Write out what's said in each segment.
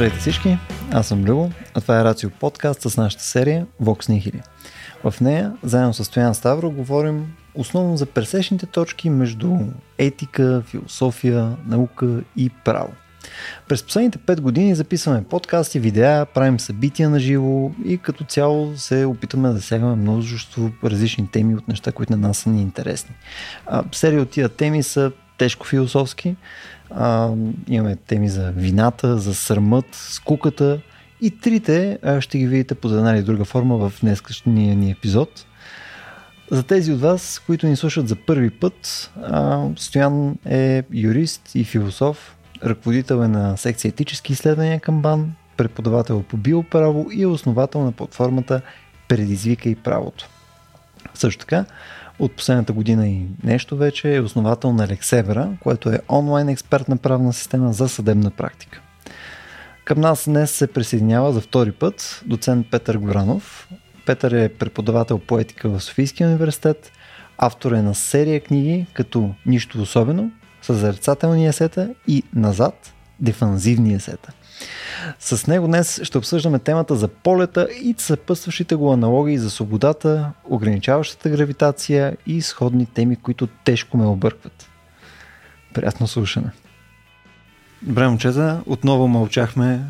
Здравейте всички, аз съм Любо, а това е Рацио подкаст с нашата серия Vox Nihili. В нея, заедно с Стоян Ставро, говорим основно за пресечните точки между етика, философия, наука и право. През последните 5 години записваме подкасти, видеа, правим събития на живо и като цяло се опитваме да засягаме множество различни теми от неща, които на нас са ни интересни. А, серия от тия теми са тежко философски, а, имаме теми за вината, за сърмът, скуката и трите ще ги видите под една или друга форма в днескашния ни епизод. За тези от вас, които ни слушат за първи път, Стоян е юрист и философ, ръководител е на секция етически изследвания към БАН, преподавател по биоправо и е основател на платформата Предизвика и правото. Също така, от последната година и нещо вече е основател на Лексевера, което е онлайн експертна правна система за съдебна практика. Към нас днес се присъединява за втори път доцент Петър Горанов. Петър е преподавател по етика в Софийския университет, автор е на серия книги като Нищо особено, Съзерцателни есета и Назад, Дефанзивни есета. С него днес ще обсъждаме темата за полета и съпътстващите го аналогии за свободата, ограничаващата гравитация и сходни теми, които тежко ме объркват. Приятно слушане. Добре, момчета, отново мълчахме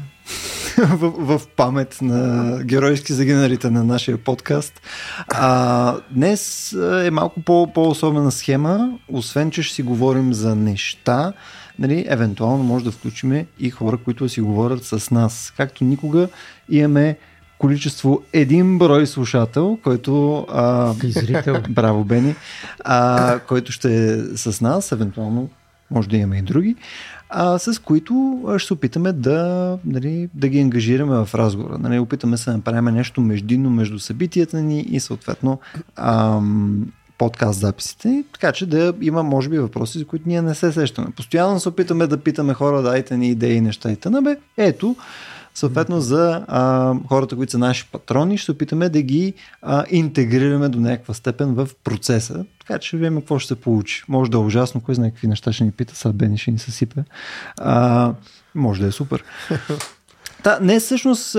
в, в памет на геройски загиналите на нашия подкаст. А, днес е малко по, по-особена схема, освен че ще си говорим за неща, нали, евентуално може да включим и хора, които си говорят с нас. Както никога имаме количество един брой слушател, който... А, зрител. Браво, Бени. А, който ще е с нас, евентуално може да имаме и други, а, с които ще се опитаме да, нали, да ги ангажираме в разговора. Нали, опитаме се да направим нещо междинно между събитията ни и съответно ам, подкаст записите, така че да има, може би, въпроси, за които ние не се сещаме. Постоянно се опитаме да питаме хора, дайте ни идеи неща и тъна. Ето, съответно за а, хората, които са наши патрони, ще опитаме да ги а, интегрираме до някаква степен в процеса, така че ще видим какво ще се получи. Може да е ужасно, кой знае какви неща ще ни пита, сега Бени ще ни съсипе. А, може да е супер. Та, не всъщност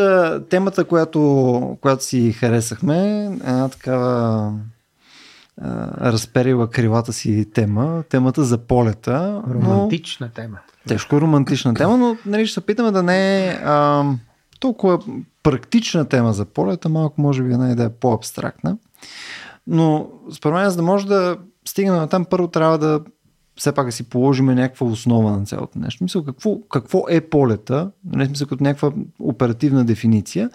темата, която, която си харесахме, е такава разперила крилата си тема, темата за полета. Романтична но, тема. Тежко романтична тема, но нали, ще се опитаме да не е а, толкова практична тема за полета, малко може би една идея по-абстрактна. Но според мен, за да може да стигнем на там, първо трябва да все пак да си положим някаква основа на цялото нещо. Мисля, какво, какво е полета, не смисъл като някаква оперативна дефиниция,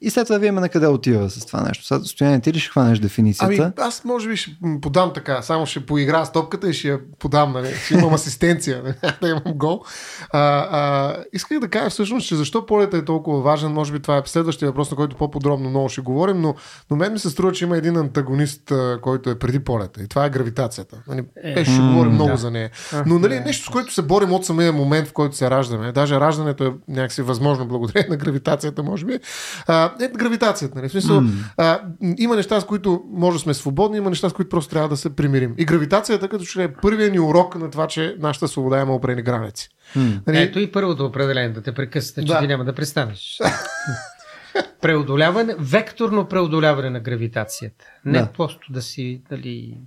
и след това виеме на къде отива с това нещо. Сега, Стояне, ти ли ще хванеш дефиницията? Ами, аз може би ще подам така, само ще поигра с топката и ще я подам, нали? Ще имам асистенция, нали? да имам гол. А, а, исках да кажа всъщност, че защо полета е толкова важен, може би това е следващия въпрос, на който по-подробно много ще говорим, но, но мен ми се струва, че има един антагонист, който е преди полета и това е гравитацията. Нали? Е, ще mm, говорим много да. за нея. Но нали, нещо, с което се борим от самия момент, в който се раждаме. Даже раждането е някакси възможно благодарение на гравитацията, може би. А, е гравитацията. Нали? В смисъл, mm. а, има неща, с които може да сме свободни, има неща, с които просто трябва да се примирим. И гравитацията, като че е първият ни урок на това, че нашата свобода има опрени граници. Mm. Нали? Ето и първото определение, да те прекъсне, че да. ти няма да престанеш. преодоляване, векторно преодоляване на гравитацията. Не да. просто да си дали,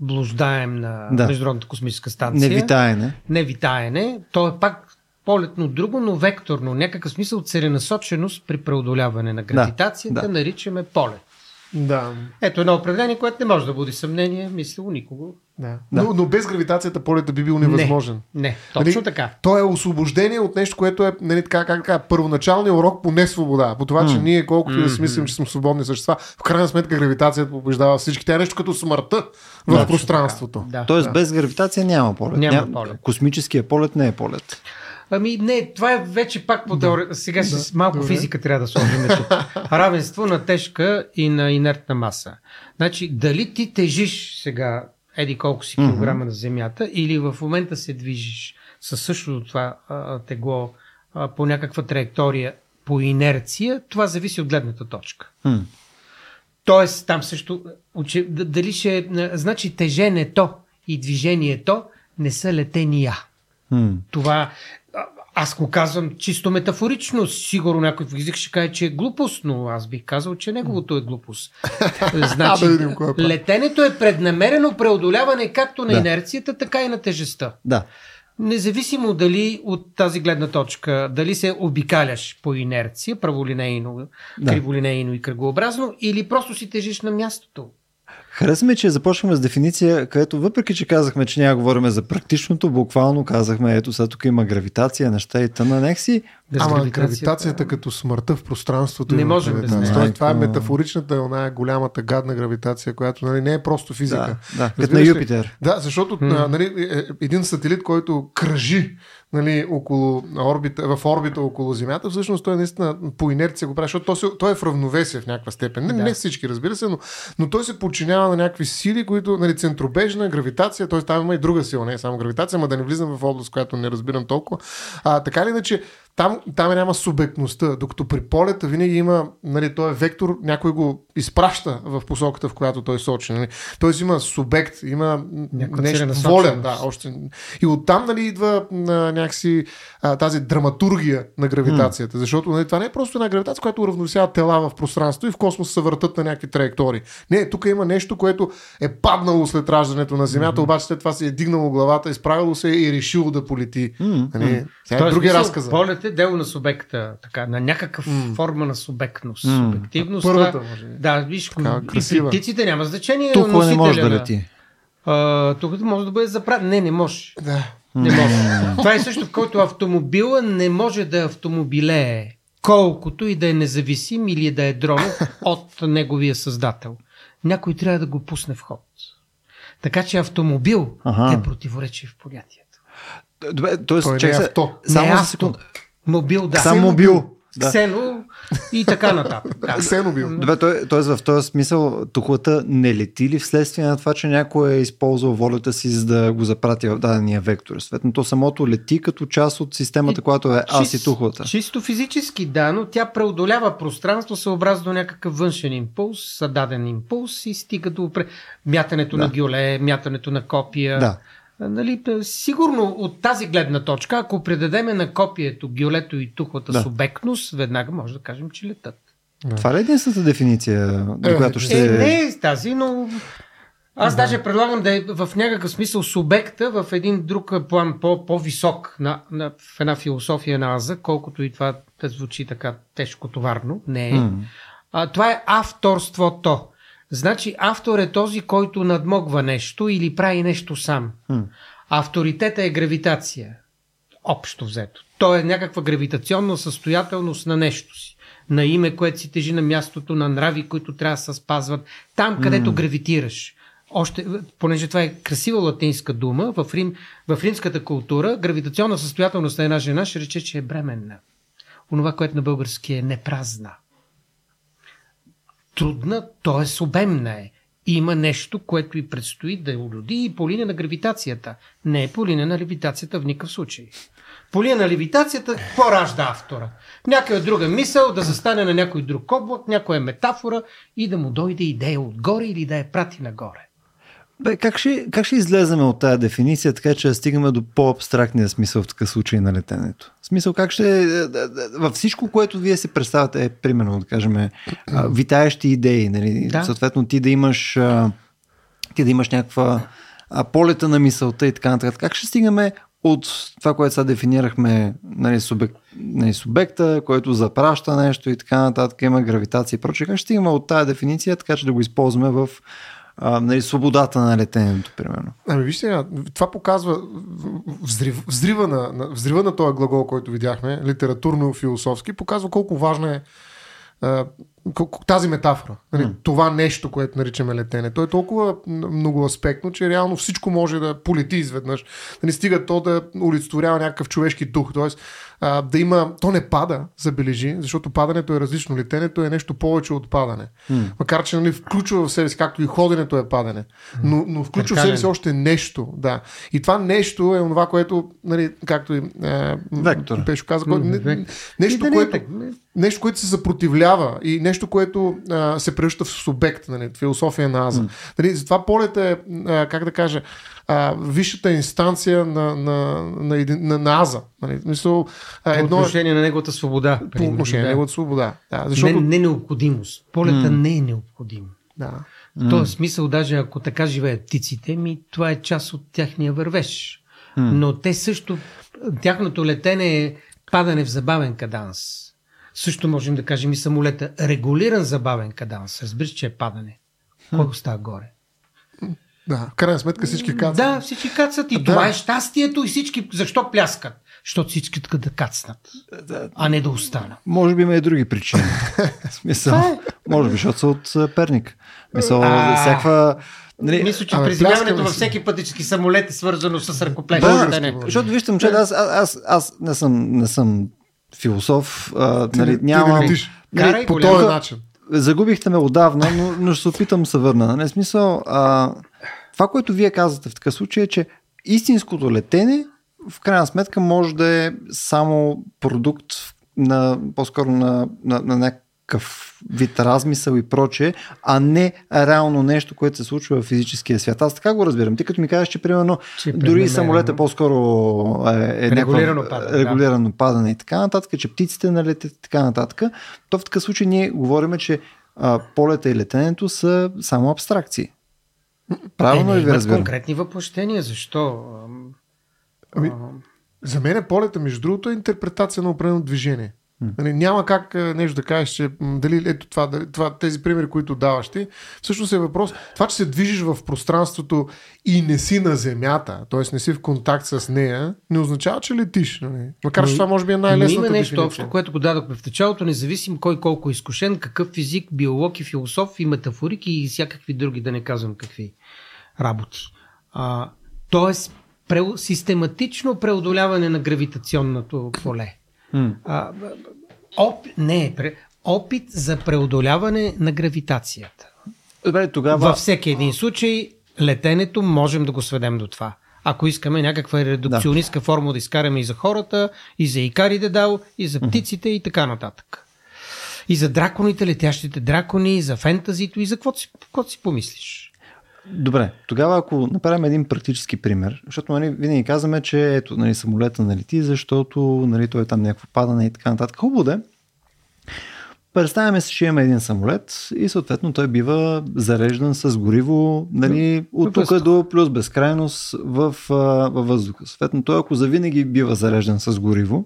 блуждаем на да. Международната космическа станция. Не витаене. Не витаене. То е пак полетно друго, но векторно, някакъв смисъл целенасоченост при преодоляване на гравитацията, да, да. наричаме полет. Да. Ето едно определение, което не може да буди съмнение, мисля, у никого. Да. Да. Но, но без гравитацията полета би бил невъзможен. Не, не точно нали, така. То е освобождение от нещо, което е нали, така, как така, първоначалният урок по несвобода. По това, mm. че ние колкото mm-hmm. да си мислим, че сме свободни същества, в крайна сметка гравитацията побеждава всички. Тя е нещо като смъртта в да, пространството. Да, Тоест да. без гравитация няма полет. Няма, няма полет. Космическия полет не е полет. Ами не, това е вече пак по теория. Сега да. с малко Добре. физика трябва да сложим. Равенство на тежка и на инертна маса. Значи, дали ти тежиш сега еди колко си килограма mm-hmm. на Земята или в момента се движиш със същото това а, тегло а, по някаква траектория по инерция, това зависи от гледната точка. Mm. Тоест, там също, дали ще, значи теженето и движението не са летения. Mm. Това аз го казвам чисто метафорично. Сигурно някой физик ще каже, че е глупост, но аз бих казал, че неговото е глупост. Значи, е летенето е преднамерено преодоляване както на Да. инерцията, така и на тежестта. Да. Независимо дали от тази гледна точка, дали се обикаляш по инерция, праволинейно, Да. криволинейно и кръгообразно, или просто си тежиш на мястото. Хареса ми, че започваме с дефиниция, където въпреки, че казахме, че няма говорим за практичното, буквално казахме, ето сега тук има гравитация, неща и тъна некси. Без Ама гравитацията- като смъртта в пространството. Не можем без гравитация. нея. Тоест, това е метафоричната, оная голямата гадна гравитация, която нали, не е просто физика. Да, да, на? Юпитер. Да, защото нали, е- един сателит, който кръжи нали, около орбита, в орбита около Земята, всъщност той наистина по инерция го прави, защото той, се, той е в равновесие в някаква степен. Не, Да. не всички, разбира се, но, но той се подчинява на някакви сили, които, нали, центробежна, гравитация, т.е. там има и друга сила, не е само гравитация, ама да не влизам в област, която не разбирам толкова. А, така или иначе, там, там няма субектността, докато при полета винаги има, нали, той е вектор, някой го изпраща в посоката, в която той сочи. Нали. Тоест има субект, има Някаква нещо, воля, да, още. И оттам нали, идва а, някакси а, тази драматургия на гравитацията, защото нали, това не е просто една гравитация, която уравновесява тела в пространството и в космос се въртат на някакви траектории. Не, тук има нещо, което е паднало след раждането на Земята, обаче след това се е дигнало главата, изправило се и е решило да полети. Нали, сега е други разказа. Полет е дело на субекта, така, на някакъв форма на субектност, М. субективност. Първата, това- може. Да, виж, Така, и птиците няма значение. Тук не може да лети. А, тук може да бъде запрат. Не, не може. Да. Не може. Това е също, в който автомобила не може да автомобилее, колкото и да е независим или да е дронов от неговия създател. Някой трябва да го пусне в ход. Така че автомобил Аха. е противоречие в понятието. Добре, т.е. Е авто. Само Не за авто. секунда. Мобил, да. Сам мобил. Да. Ксено и така нататък. Да. Ксено бил. Добре, т.е. т.е. в този смисъл тухлата не лети ли вследствие на това, че някой е използвал волята си за да го запрати в дадения вектор? Съответно, то самото лети като част от системата, която е аз и тухлата. Чисто физически, да, но тя преодолява пространство съобразно до някакъв външен импулс, създаден импулс и стига до мятането Да. на гюле, мятането на копия. Да. А, Нали, сигурно от тази гледна точка, ако предадеме на копието, гюлето и тухлата Да. субектност, веднага може да кажем, че летат. Това ли е единствената дефиниция, до Е, която Е, ще... не е тази, но аз да. даже предлагам да е в някакъв смисъл субекта в един друг план по, по-висок на, на, в една философия на Аза, колкото и това да звучи така тежко товарно. Не е. А, това е авторството. Значи автор е този, който надмогва нещо или прави нещо сам. М. Авторитета е гравитация. Общо взето. То е някаква гравитационна състоятелност на нещо си. На име, което си тежи на мястото, на нрави, които трябва да се спазват. Там, където гравитираш. Още, понеже това е красива латинска дума, в, Рим, в римската култура гравитационна състоятелност на една жена ще рече, че е бременна. Онова, което на български е непразна трудна, т.е. обемна е. Има нещо, което и предстои да уроди и по линия на гравитацията. Не е по линия на левитацията в никакъв случай. По линия на левитацията, какво ражда автора? Някоя друга мисъл да застане на някой друг облак, някоя метафора и да му дойде идея отгоре или да я прати нагоре. Бе, как, ще, как ще излеземе от тази дефиниция, така че да стигаме до по-абстрактния смисъл в такъв случай на летенето? В смисъл, как ще... е, да, да, Във всичко, което вие си представяте, е, примерно, да кажем, витаещи идеи, нали? Да. Съответно, ти да имаш... Ти да имаш някаква полета на мисълта и така нататък. Как ще стигаме от това, което сега дефинирахме, нали, субек, нали, субекта, който запраща нещо и така нататък, има гравитация и прочее. Как ще стигаме от тази дефиниция, така че да го използваме в а, нали, свободата на летенето, примерно? Ами вижте, това показва взрив, взрива, на, на, взрива на този глагол, който видяхме, литературно-философски, показва колко важна е а, тази метафора. Нали, М. Това нещо, което наричаме летене. То е толкова много аспектно, че реално всичко може да полети изведнъж. Не стига то да олицетворява някакъв човешки дух. Тоест, а, да има... То не пада, забележи, защото падането е различно. Летенето е нещо повече от падане. М. Макар, че нали, включва в себе си, както и ходенето е падане. Но, но включва в себе си още нещо. Да. И това нещо е това, което, нали, както и е, Вектор. Пешо каза, което, не, нещо, да е което, нещо, което се съпротивлява и нещо, което а, се превръща в субект, нали, философия на Аза. Нали, затова полета е, а, как да кажа, а, висшата инстанция на, на, на, на, на Аза. Нали, в смисъл, По едно... отношение на неговата свобода. По отношение да. на неговата свобода. Да, защото... Не, не необходимост. Полета mm. не е необходим. Да. В този смисъл, даже ако така живеят птиците, ми това е част от тяхния вървеж. Mm. Но те също, тяхното летене е падане в забавен каданс. Също можем да кажем и самолета. Регулиран забавен каданс. Разбираш, че е падане. Кой остава горе? Да, в крайна сметка всички кацат. Да, всички кацат и да. това е щастието и всички... Защо пляскат? Защото всички така да кацнат, а не да останат. Може би има и други причини. Смисъл, е. може би, защото са от Перник. Мисъл, а... всякаква... Нали, Мисля, че приземяването във всеки пътически самолет е свързано с ръкоплещане. Да, защото виждам, че аз, аз, аз, аз не, съм, не съм философ. А, нали, нямам, ти нали, по този начин. Загубихте ме отдавна, но, но ще се опитам се върна. Не нали, смисъл, а, това, което вие казвате в такъв случай е, че истинското летене в крайна сметка може да е само продукт на, по-скоро на, на, на някакъв вид размисъл и прочее, а не реално нещо, което се случва в физическия свят. Аз така го разбирам. Ти като ми кажеш, че примерно че дори самолет е по-скоро е, е регулирано, падане, регулирано да. падане и така нататък, че птиците налетят и така нататък, то в такъв случай ние говорим, че а, полета и летенето са само абстракции. Правилно ли ви разбирам? конкретни въплъщения. Защо? Ами, за мен е полета, между другото, е интерпретация на определено движение. Нали, няма как нещо да кажеш, че дали ето това, дали, това, тези примери, които даваш ти, всъщност е въпрос. Това, че се движиш в пространството и не си на земята, т.е. не си в контакт с нея, не означава, че летиш. Нали? Макар, че това може би е най-лесното. Има нещо дефиниция. общо, което го дадохме в началото, независимо кой колко е изкушен, какъв физик, биолог и философ и метафорик и всякакви други, да не казвам какви работи. А, тоест, пре, систематично преодоляване на гравитационното поле. Mm. А, оп, не, опит за преодоляване на гравитацията. Добре, тогава... Във всеки един случай, летенето можем да го сведем до това. Ако искаме някаква редукционистка да. форма да изкараме и за хората, и за икарите дал, и за птиците mm-hmm. и така нататък. И за драконите, летящите дракони, и за фентазито, и за каквото си, каквото си помислиш. Добре, тогава ако направим един практически пример, защото нали, винаги казваме, че ето, нали, самолета налети, защото нали, той е там някакво падане и така нататък. Хубаво да е. Представяме се, че имаме един самолет и съответно той бива зареждан с гориво нали, от тук до плюс безкрайност в, във въздуха. Съответно той ако завинаги бива зареждан с гориво,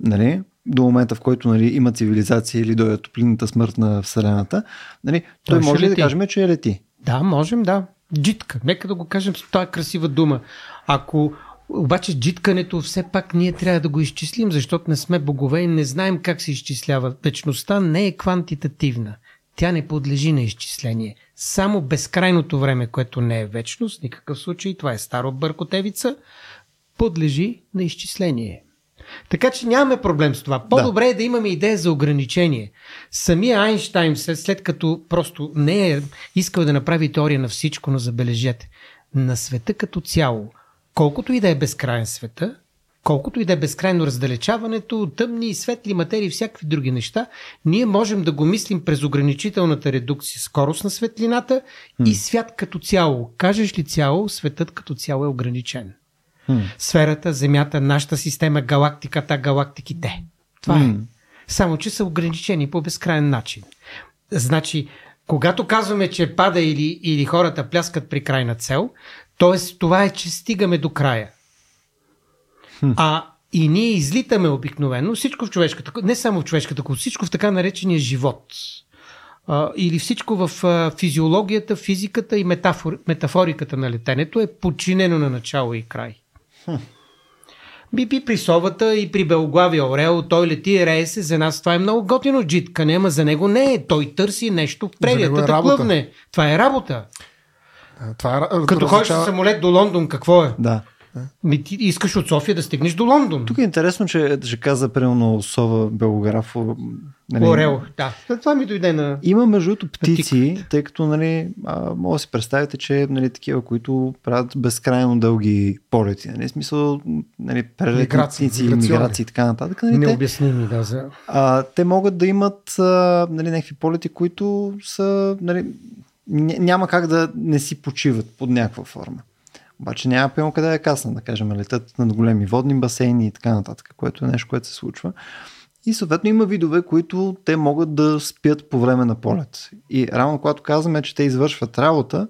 нали, до момента в който нали, има цивилизация или дойде топлинната смърт на Вселената, нали, той, той може ли да кажем, че е лети. Да, можем, да. Джитка. Нека да го кажем с тази красива дума. Ако обаче джиткането все пак ние трябва да го изчислим, защото не сме богове и не знаем как се изчислява. Вечността не е квантитативна. Тя не подлежи на изчисление. Само безкрайното време, което не е вечност, никакъв случай, това е старо бъркотевица, подлежи на изчисление. Така че нямаме проблем с това. По-добре да. е да имаме идея за ограничение. Самия Айнштайн, след като просто не е искал да направи теория на всичко, но забележете, на света като цяло, колкото и да е безкрайен света, колкото и да е безкрайно раздалечаването, тъмни и светли материи всякакви други неща, ние можем да го мислим през ограничителната редукция скорост на светлината и свят като цяло. Кажеш ли цяло, светът като цяло е ограничен. Сферата, Земята, нашата система, галактиката, галактиките. Това е. Само, че са ограничени по безкрайен начин. Значи, когато казваме, че пада или, или хората пляскат при крайна цел, т.е. това е, че стигаме до края. Hmm. А и ние излитаме обикновено всичко в човешката, не само в човешката, всичко в така наречения живот. А, или всичко в а, физиологията, физиката и метафор, метафориката на летенето е подчинено на начало и край. Би, би при совата и при белоглавия орел, той лети рее се, за нас това е много готино джитка, ама за него не е. Той търси нещо в прерията е да плъвне. Това е работа. Това е, Като ходиш с самолет до Лондон, какво е? Да. Ми ти искаш от София да стигнеш до Лондон. Тук е интересно, че ще каза примерно Сова Белограф. Нали, Орел, да. Това ми дойде на... Има между другото птици, тъй като нали, а, може да си представите, че нали, такива, които правят безкрайно дълги полети. Нали, смисъл, нали, прелетници, миграции и така нататък. Нали, Необясними, да. За... А, те могат да имат а, нали, някакви полети, които са... Нали, няма как да не си почиват под някаква форма. Обаче няма пълно къде да касна, да кажем, летят над големи водни басейни и така нататък, което е нещо, което се случва. И съответно има видове, които те могат да спят по време на полет. И равно когато казваме, че те извършват работа,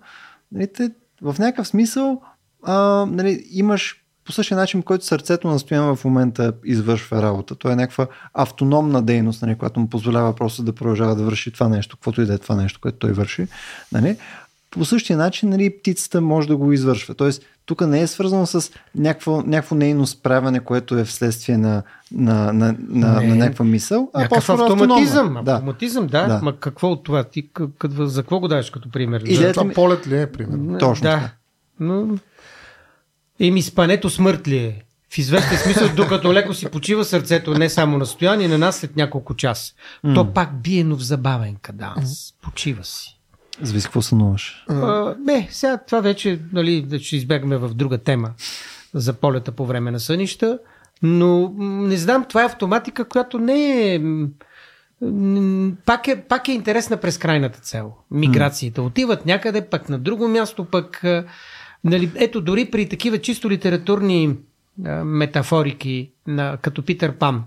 нали, те, в някакъв смисъл а, нали, имаш по същия начин, който сърцето на в момента извършва работа. То е някаква автономна дейност, нали, която му позволява просто да продължава да върши това нещо, каквото и да е това нещо, което той върши. Нали. По същия начин нали, птицата може да го извършва. Тоест, тук не е свързано с някакво, някакво нейно справяне, което е вследствие на, на, на, на, на някаква мисъл, а по автоматизъм. Да. Автоматизъм, да. да. Ма какво от това? Ти къд, за какво го даваш като пример? И за... това полет ли е, примерно? Точно. Да. Но Еми, спането смърт ли е? В известен смисъл, докато леко си почива сърцето, не само на стояние, на нас след няколко часа. Mm. То пак бие, но в забавен каданс. Почива си. Зависи какво сънуваш. не, сега това вече, нали, ще избегаме в друга тема за полета по време на сънища, но не знам, това е автоматика, която не е... Пак е, пак е интересна през крайната цел. Миграциите. Отиват някъде, пък на друго място, пък Нали, ето, дори при такива чисто литературни а, метафорики, на, като Питър Пан,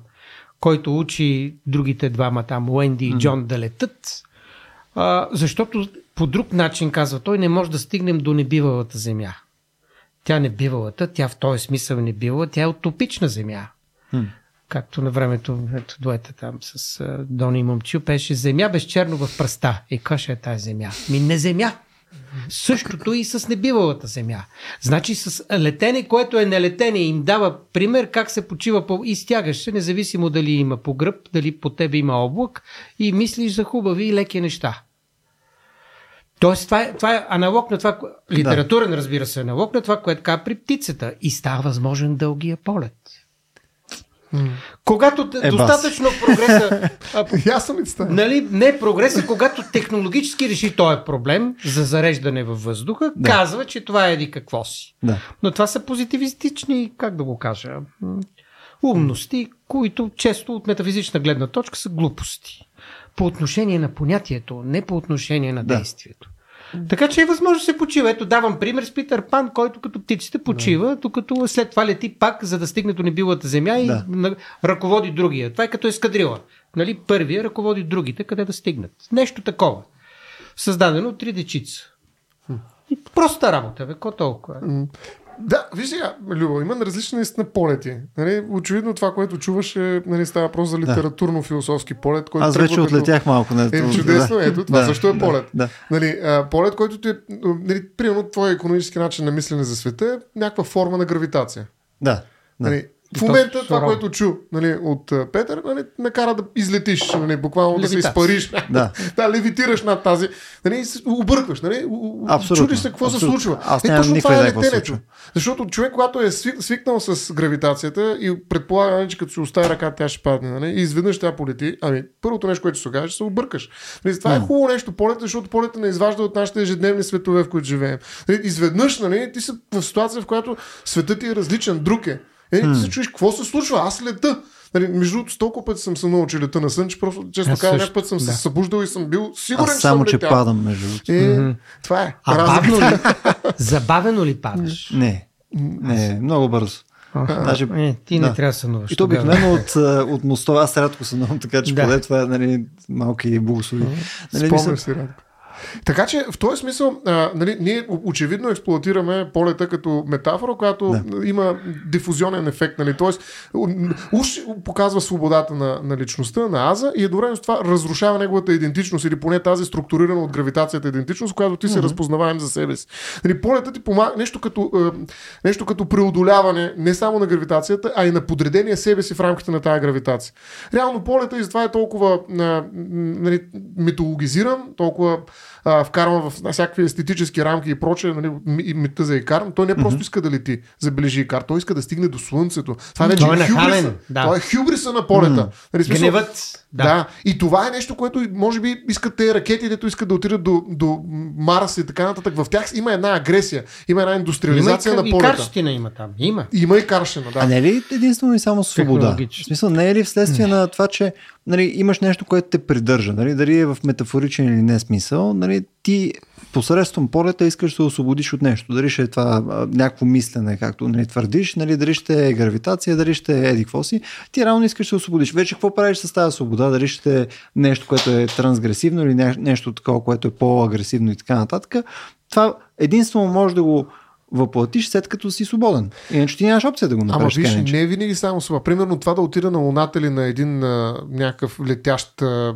който учи другите двама там, Уенди и Джон, да летат, а, защото по друг начин, казва той, не може да стигнем до небивалата земя. Тя не бивалата, тя в този смисъл не била, тя е утопична земя. Mm. Както на времето, ето дуета там с а, Дони Момчил, пеше земя без черно в пръста. И каша е тази земя? Ми не земя. Същото и с небивалата земя. Значи с летене, което е нелетене, им дава пример как се почива по... и стягаш се, независимо дали има по гръб, дали по тебе има облак и мислиш за хубави и леки неща. Тоест, това е, това е аналог на това, литературен, разбира се, аналог на това, което казва при птицата. И става възможен дългия полет. Когато е, достатъчно бас. прогреса. Ми нали, не прогреса, когато технологически реши този проблем за зареждане във въздуха, да. казва, че това е еди какво си. Да. Но това са позитивистични, как да го кажа, умности, които често от метафизична гледна точка са глупости. По отношение на понятието, не по отношение на действието. Така че е възможно да се почива. Ето давам пример с Питър Пан, който като птиците почива, да. докато след това лети пак, за да стигне до небилата земя и да. ръководи другия. Това е като ескадрила. Нали? Първия ръководи другите, къде да стигнат. Нещо такова. Създадено от три дечица. И проста работа, бе, ко толкова. Да, виж сега, Любо, има различни наистина полети. Нали, очевидно това, което чуваш е, нали, става въпрос за литературно-философски полет. Който Аз вече като... отлетях малко. Не, е, чудесно, да. ето, това да, също е полет. Да, Нали, а, полет, който ти е, нали, примерно, твой економически начин на мислене за света е някаква форма на гравитация. Да. Нали, в момента това, което чу нали, от Петър, нали, накара да излетиш, нали, буквално Левитация. да се изпариш. Да. да, левитираш над тази. Нали, объркваш. Нали, чудиш се какво Абсолютно. се случва. Аз е, точно това е летенето. Защото човек, когато е свикнал с гравитацията и предполага, нали, че като се остави ръка, тя ще падне. Нали, и изведнъж тя полети. Ами, първото нещо, което се окаже, ще се объркаш. Нали, това е хубаво нещо, полета, защото полета не изважда от нашите ежедневни светове, в които живеем. Нали, изведнъж нали, ти си в ситуация, в която светът ти е различен, друг е. Е, ти се чуеш, какво се случва? Аз лета. Нали, между другото, толкова пъти съм се научил лета на сън, че просто, често казвам, някакъв път съм да. се събуждал и съм бил сигурен, Аз само, че, че падам, между другото. Е, Това е. А бавно ли? Забавено ли падаш? Не. Не, много бързо. Даже, е, ти не да. трябва да сънуваш. И то обикновено от, от мостова, аз рядко сънувам, така че да. поне това е нали, малки богослови. Нали, Спомням си рядко. Така че в този смисъл, а, нали, ние очевидно експлуатираме полета като метафора, която да. има дифузионен ефект. Нали, Тоест, уж показва свободата на, на личността, на Аза и едновременно с това разрушава неговата идентичност или поне тази структурирана от гравитацията идентичност, която ти се разпознаваем за себе си. Нали, полета ти помага нещо като, нещо като преодоляване не само на гравитацията, а и на подредение себе си в рамките на тази гравитация. Реално полета и затова е толкова нали, митологизиран, толкова а, вкарва в всякакви естетически рамки и прочее, нали, мита за Икар, но той не просто mm-hmm. иска да лети, забележи Икар, той иска да стигне до Слънцето. Това вече той е, е хюбриса. Да. Той е хюбриса на полета. Mm-hmm. Нали, смисъл, Гневът. Да. да. И това е нещо, което може би искат те ракети, дето искат да отидат до, до Марс и така нататък. В тях има една агресия, има една индустриализация има и, на полета. И карщина има там. Има. Има и карщина, да. А не е ли единствено и само свобода? В смисъл, не е ли вследствие на това, че нали, имаш нещо, което те придържа, нали, дали е в метафоричен или не смисъл, нали, ти посредством полета искаш да се освободиш от нещо. Дали ще е това някакво мислене, както нали, твърдиш, нали, дали ще е гравитация, дали ще е еди си. Ти реално искаш да се освободиш. Вече какво правиш с тази свобода? Дали ще е нещо, което е трансгресивно или нещо такова, което е по-агресивно и така нататък. Това единствено може да го въплатиш след като си свободен. Иначе ти нямаш опция да го направиш. Ама виж, не е винаги само това. Примерно това да отида на Луната или на един а, някакъв летящ а,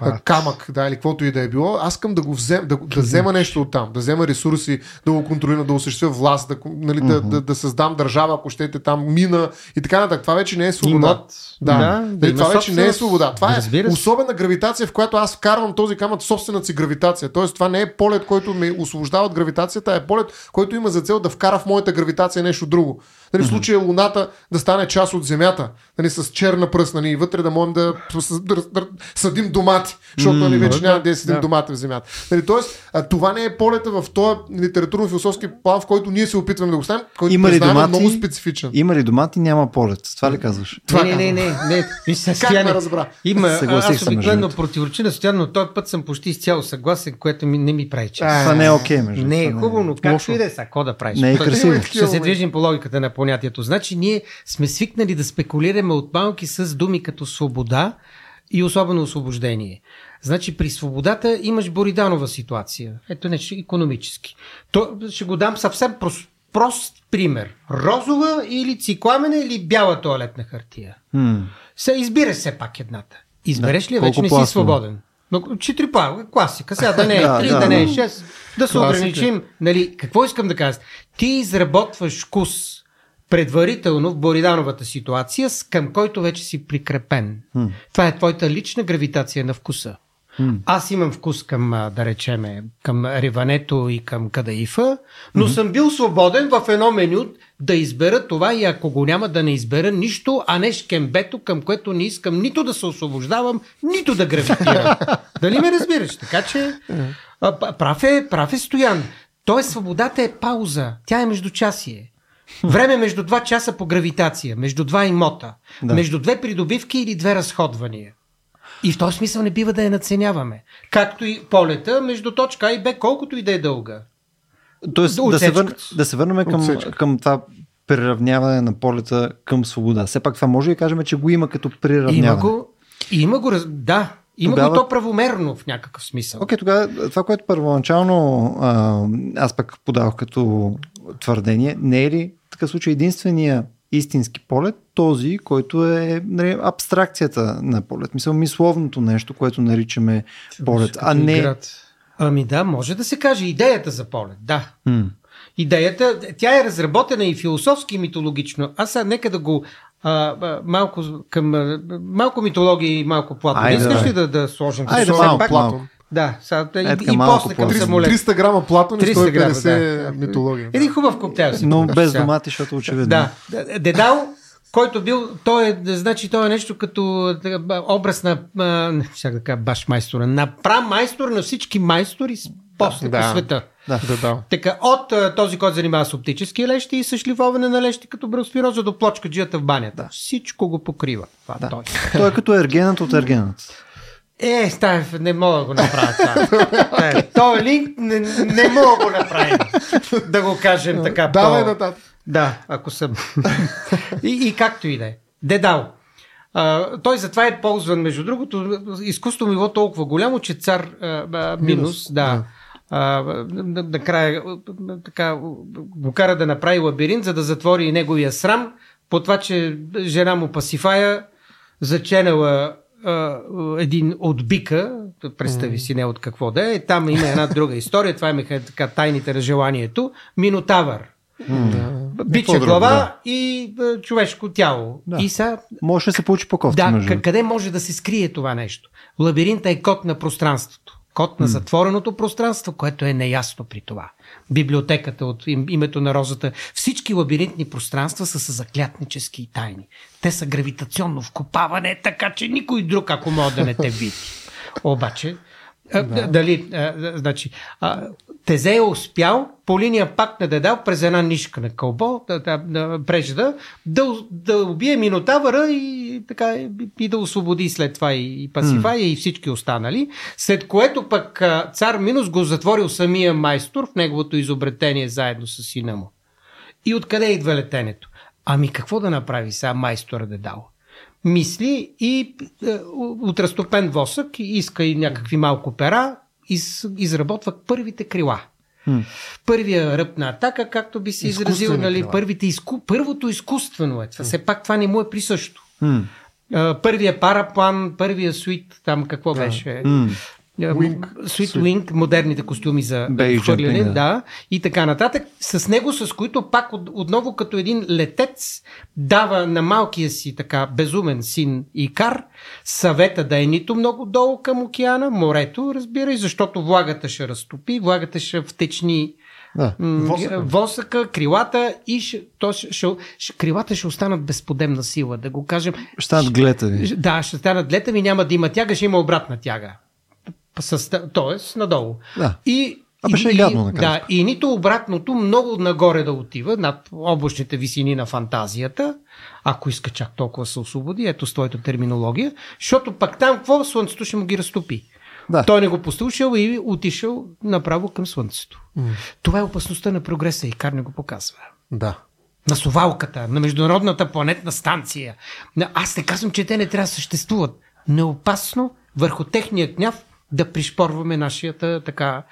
а, камък, да, или каквото и да е било, аз искам да го взем, да, да взема нещо от там, да взема ресурси, да го контролирам, да осъществя власт, да, нали, uh-huh. да, да, да, създам държава, ако щете там, мина и така нататък. Това вече не е свобода. Имат, да, да, нали, това вече не е свобода. Това е особена гравитация, в която аз вкарвам този камък собствената си гравитация. Тоест, това не е полет, който ме освобождава от гравитацията, а е полет, който има за цел да вкара в моята гравитация нещо друго. Нали, в случая Луната да стане част от Земята, нали, с черна пръст, нали, вътре да можем да, да, да, да съдим домати, защото нали, вече няма да съдим да. домати в Земята. Нали, тоест, а, това не е полета в този литературно-философски план, в който ние се опитваме да го ставим, който има ли домати, много специфичен. Има ли домати, няма полет. Това ли казваш? Това не, не, не, не. не. как ме разбра? Има, аз обикновено противоречи на Стоян, но този път съм почти изцяло съгласен, което ми, не ми прави чест. Това не е окей, okay, между Не е хубаво, но както и да е, какво да правиш? Не е красиво. Ще се движим по логиката на понятието. Значи ние сме свикнали да спекулираме от малки с думи като свобода и особено освобождение. Значи при свободата имаш Бориданова ситуация. Ето нещо економически. То, ще го дам съвсем прост, прост пример. Розова или цикламена или бяла туалетна хартия. Hmm. Се избираш все пак едната. Избереш да, ли, вече не си свободен. Но четири плава, класика. Сега да не е три, да, да, не е шест. Да се ограничим. Нали, какво искам да кажа? Ти изработваш вкус предварително в Боридановата ситуация, към който вече си прикрепен. Hmm. Това е твоята лична гравитация на вкуса. Hmm. Аз имам вкус към, да речеме, към Риването и към Кадаифа, но hmm. съм бил свободен в едно меню да избера това и ако го няма да не избера нищо, а не шкембето, към което не искам нито да се освобождавам, нито да гравитирам. Дали ме разбираш? Така че прав е, прав е Стоян. Тоест свободата е пауза. Тя е междучасие. Време между два часа по гравитация, между два имота, да. между две придобивки или две разходвания. И в този смисъл не бива да я наценяваме. Както и полета между точка А и Б, колкото и да е дълга. Тоест, да, се, вър... да се върнем към, към това приравняване на полета към свобода. Все пак това може да кажем, че го има като приравняване. Има го, има го да. Има тогава... го то правомерно в някакъв смисъл. Окей, okay, тогава това, което първоначално а, аз пък подавах като твърдение, не е ли такъв случай единствения истински полет, този, който е нали, абстракцията на полет. Мисъл, мисловното нещо, което наричаме полет, а не... Ами да, може да се каже идеята за полет, да. М. Идеята, тя е разработена и философски, и митологично. Аз сега нека да го а, а, малко към а, малко митология и малко Платон. Айде, Искаш ли да, да сложим? Айде, малко, Платон. Да, сега, и, и после към самолет. 300 грама Платон и 150 грама, да. митология. Един хубав коктейл си. Но без домати, защото очевидно. Да. Дедал, който бил, той е, значи, той е нещо като образ на, не ще да кажа баш майстора, на майстор на всички майстори после да, по света. Да, да, да. Така, от този, който занимава с оптически лещи и с шлифоване на лещи като бросфироза до плочка джията в банята. Да. Всичко го покрива. Това да. той. той е като ергенът от ергенът. Е, став, не мога да го направя това. Е, той линк не, не мога да го направим. Да го кажем така. Давай по... нататък. Да, ако съм. и, и както и да е. Дедал. А, той затова е ползван, между другото, изкуство било толкова голямо, че цар а, а, минус, минус, да. да. накрая така, го кара да направи лабиринт, за да затвори неговия срам, по това, че жена му пасифая заченала един от бика, представи си не от какво да е, там има една друга история, това е така тайните на желанието, Минотавър. Mm. Бича глава да. и човешко тяло. Да. И са... Може да се получи по кофти. Да, между. къде може да се скрие това нещо? Лабиринта е код на пространството. Код на затвореното пространство, което е неясно при това. Библиотеката от името на розата. Всички лабиринтни пространства са с заклятнически тайни. Те са гравитационно вкопаване, така че никой друг, ако може да не те види. Обаче, да. Дали, а, значи, а, Тезе е успял по линия пак на Дедал през една нишка на кълбо, да, да, да прежда, да, да убие Минотавъра и, така, и да освободи след това и, и Пасифая mm. и всички останали. След което пък цар Минус го затворил самия майстор в неговото изобретение заедно с сина му. И откъде идва летенето? Ами какво да направи сега майстора Дедал? Мисли и е, от разтопен восък иска и някакви малко пера, из, изработва първите крила. Hmm. Първия ръб на атака, както би се изразил, нали, първите изку... първото изкуствено е. Това. Все пак това не му е присъщо. Hmm. Първия параплан, първия суит, там какво да. беше? Hmm. Wing. Sweet Wing, модерните костюми за хвърляне, да. да, и така нататък, с него, с които пак от, отново като един летец дава на малкия си така безумен син Икар съвета да е нито много долу към океана, морето, разбира, и защото влагата ще разтопи, влагата ще втечни да, восъка. восъка, крилата и ще, то ще, ще, ще, крилата ще останат безподемна сила, да го кажем. Ще станат глетави. Да, ще станат глетави, няма да има тяга, ще има обратна тяга т.е. надолу. Да. И а беше и, гадно, да, и нито обратното много нагоре да отива, над облачните висини на фантазията, ако иска чак толкова се освободи, ето с твоята терминология, защото пак там какво Слънцето ще му ги разтопи. Да. Той не го послушал и отишъл направо към Слънцето. Mm. Това е опасността на прогреса и Кар не го показва. Да. На совалката, на Международната планетна станция. Аз не казвам, че те не трябва да съществуват. Неопасно върху техния гняв да пришпорваме нашата, така,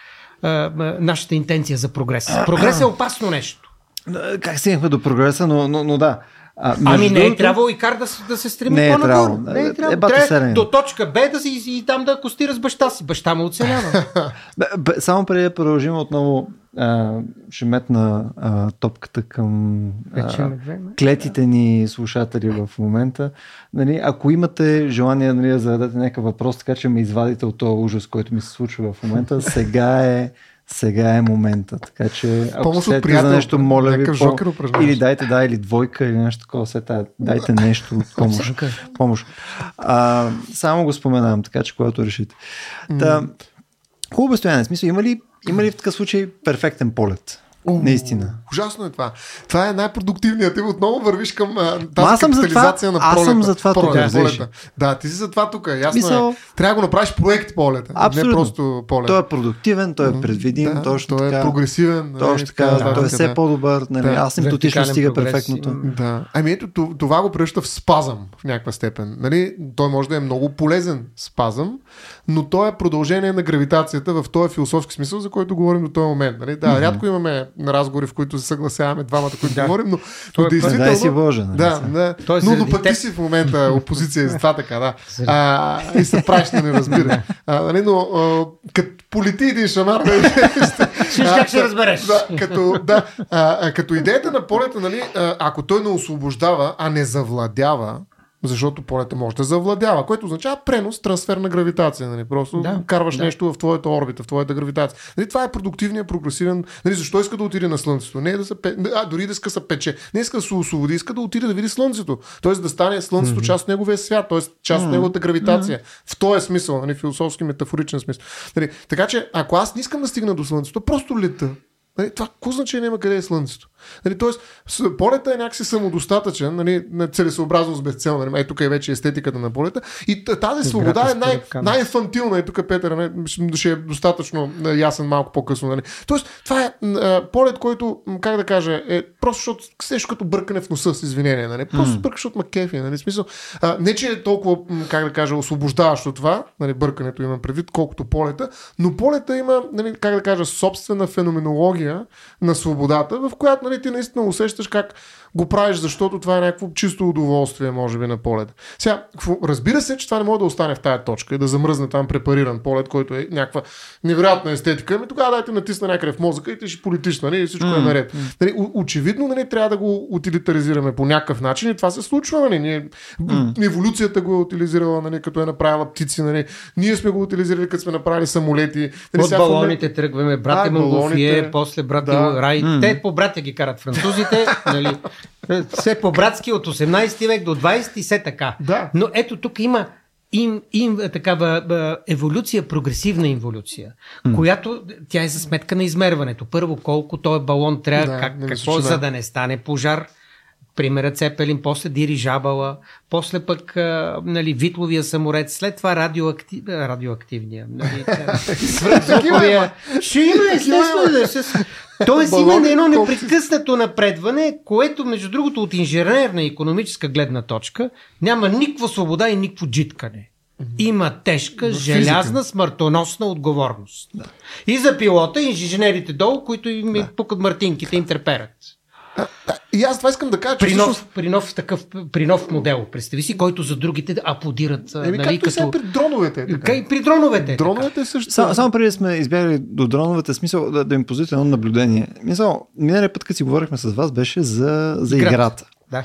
нашата интенция за прогрес. Прогрес е опасно нещо. Как стигнахме до прогреса, но, но, но да. А, ами не е трябвало и кар да, да се стреми не е по-нагоре. Трябвало. Не е трябвало. Е, трябва до точка Б да си и там да костира с баща си. Баща му оцелява. Само преди да продължим отново а, ще метна а, топката към а, клетите ни слушатели в момента. Нали, ако имате желание нали, да зададете някакъв въпрос, така че ме извадите от този ужас, който ми се случва в момента, сега е сега е момента. Така че, ако приятел, за нещо, моля ви, по... или дайте, да, или двойка, или нещо такова, сета, дайте нещо помощ. помощ. А, само го споменавам, така че когато решите. Та, хубаво стояние. Смисъл, има ли, има ли в такъв случай перфектен полет? О, Наистина. Ужасно е това. Това е най-продуктивният. Ти отново вървиш към а, тази капитализация на пролета. Аз съм за това тук. Да, да, ти си за това тук. Ясно Мисъл... е. Трябва да го направиш проект полета. Абсолютно. Не просто полет. Той е продуктивен, той е предвидим, да, точно той така. е прогресивен. Точно така, да, той е все да. по-добър. Нали, да. Аз съм точно стига перфектното. Да. Ами ето, това го превръща в спазъм в някаква степен. Нали? Той може да е много полезен спазъм, но той е продължение на гравитацията в този философски смисъл, за който говорим до този момент. Нали? Да, рядко имаме разговори, в които се съгласяваме двамата, които да. говорим, но, но е действително... Да, си нали? да, да. Той но, но пък ти си в момента опозиция и затова така, да. А, и се правиш да не разбира. А, нали, но а, като полети един шамар, нали, ще как ще разбереш. Да, като, да, а, като идеята на полета, нали, ако той не освобождава, а не завладява, защото полета може да завладява, което означава пренос, трансфер на гравитация. Нали? Просто да, карваш да. нещо в твоята орбита, в твоята гравитация. Нали? Това е продуктивният, прогресивен. Нали? Защо иска да отиде на Слънцето? Не е да се а, дори да иска да се пече. Не иска да се освободи, иска да отиде да види Слънцето. Тоест да стане Слънцето mm-hmm. част от неговия свят, т.е. част от mm-hmm. неговата гравитация. Mm-hmm. В този смисъл, нали? философски, метафоричен смисъл. Нали? Така че, ако аз не искам да стигна до Слънцето, просто лета. Нали? Това какво значение има къде е Слънцето? Нали, тоест, полета е някакси самодостатъчен, нали, на целесообразност без цел. Нали, ей, тук е вече естетиката на полета. И тази свобода е най- най-фантилна. И тук Петър нали, ще е достатъчно ясен малко по-късно. Нали. Тоест, това е а, полет, който, как да кажа, е просто защото нещо като бъркане в носа с извинение. Нали. Просто mm. бъркаш от макефи. Нали. Смисъл, а, не, че е толкова, как да кажа, освобождаващо това, нали, бъркането има предвид, колкото полета, но полета има, нали, как да кажа, собствена феноменология на свободата, в която нали, ти наистина усещаш как го правиш, защото това е някакво чисто удоволствие, може би, на полет. Сега, разбира се, че това не може да остане в тая точка и да замръзне там препариран полет, който е някаква невероятна естетика. Ами тогава дайте натисна някъде в мозъка и ти ще политиш, нали? И всичко mm. е наред. Нали, очевидно, нали, трябва да го утилитаризираме по някакъв начин и това се случва. Нали? Ние, mm. Еволюцията го е утилизирала, нали, като е направила птици. Нали? Ние сме го утилизирали, като сме направили самолети. Нали, От балоните момент... тръгваме, брат да, Монголфие, после брат да. Рай. Mm. Те по братя ги карат французите. нали? Все по-братски от 18 век до 20 и все така. Да. Но ето тук има им, им такава еволюция, прогресивна еволюция, mm. която тя е за сметка на измерването. Първо, колко този балон трябва, да, как, какво, за да не стане пожар, примера Цепелин, после дирижабала, после пък а, нали, Витловия саморед, след това радиоактив... радиоактивния. Нали. Ще има, естествено. Тоест има едно непрекъснато напредване, което, между другото, от инженерна и економическа гледна точка, няма никаква свобода и никакво джиткане. Има тежка, желязна, смъртоносна отговорност. Да. И за пилота, и инженерите долу, които им да. пукат мартинките, им треперят. А, и аз това искам да кажа, че при нов, всъщност... при нов, такъв, при нов модел, представи си, който за другите да аплодират. Еми, нали, както като... при дроновете. Така. И при дроновете. Дроновете така. също. Само, само преди сме избягали до дроновете, смисъл да, да им позите едно наблюдение. Мисъл, миналия път, като си говорихме с вас, беше за, за играта. играта. Да.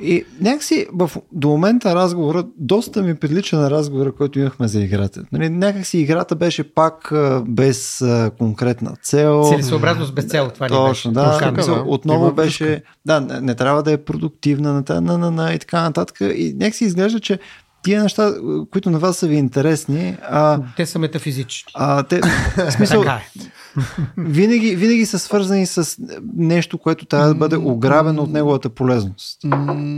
И някакси в, до момента разговора доста ми прилича на разговора, който имахме за играта. Нали, някакси играта беше пак без а, конкретна цел. Целесообразност без цел, това Точно, да. Точно, да. Отново Има беше, да, не, не трябва да е продуктивна на, на, на, на, и така нататък. И някакси изглежда, че тия неща, които на вас са ви интересни. А, те са метафизични. А, те, в смисъл. Винаги, винаги са свързани с нещо, което трябва да бъде ограбено от неговата полезност.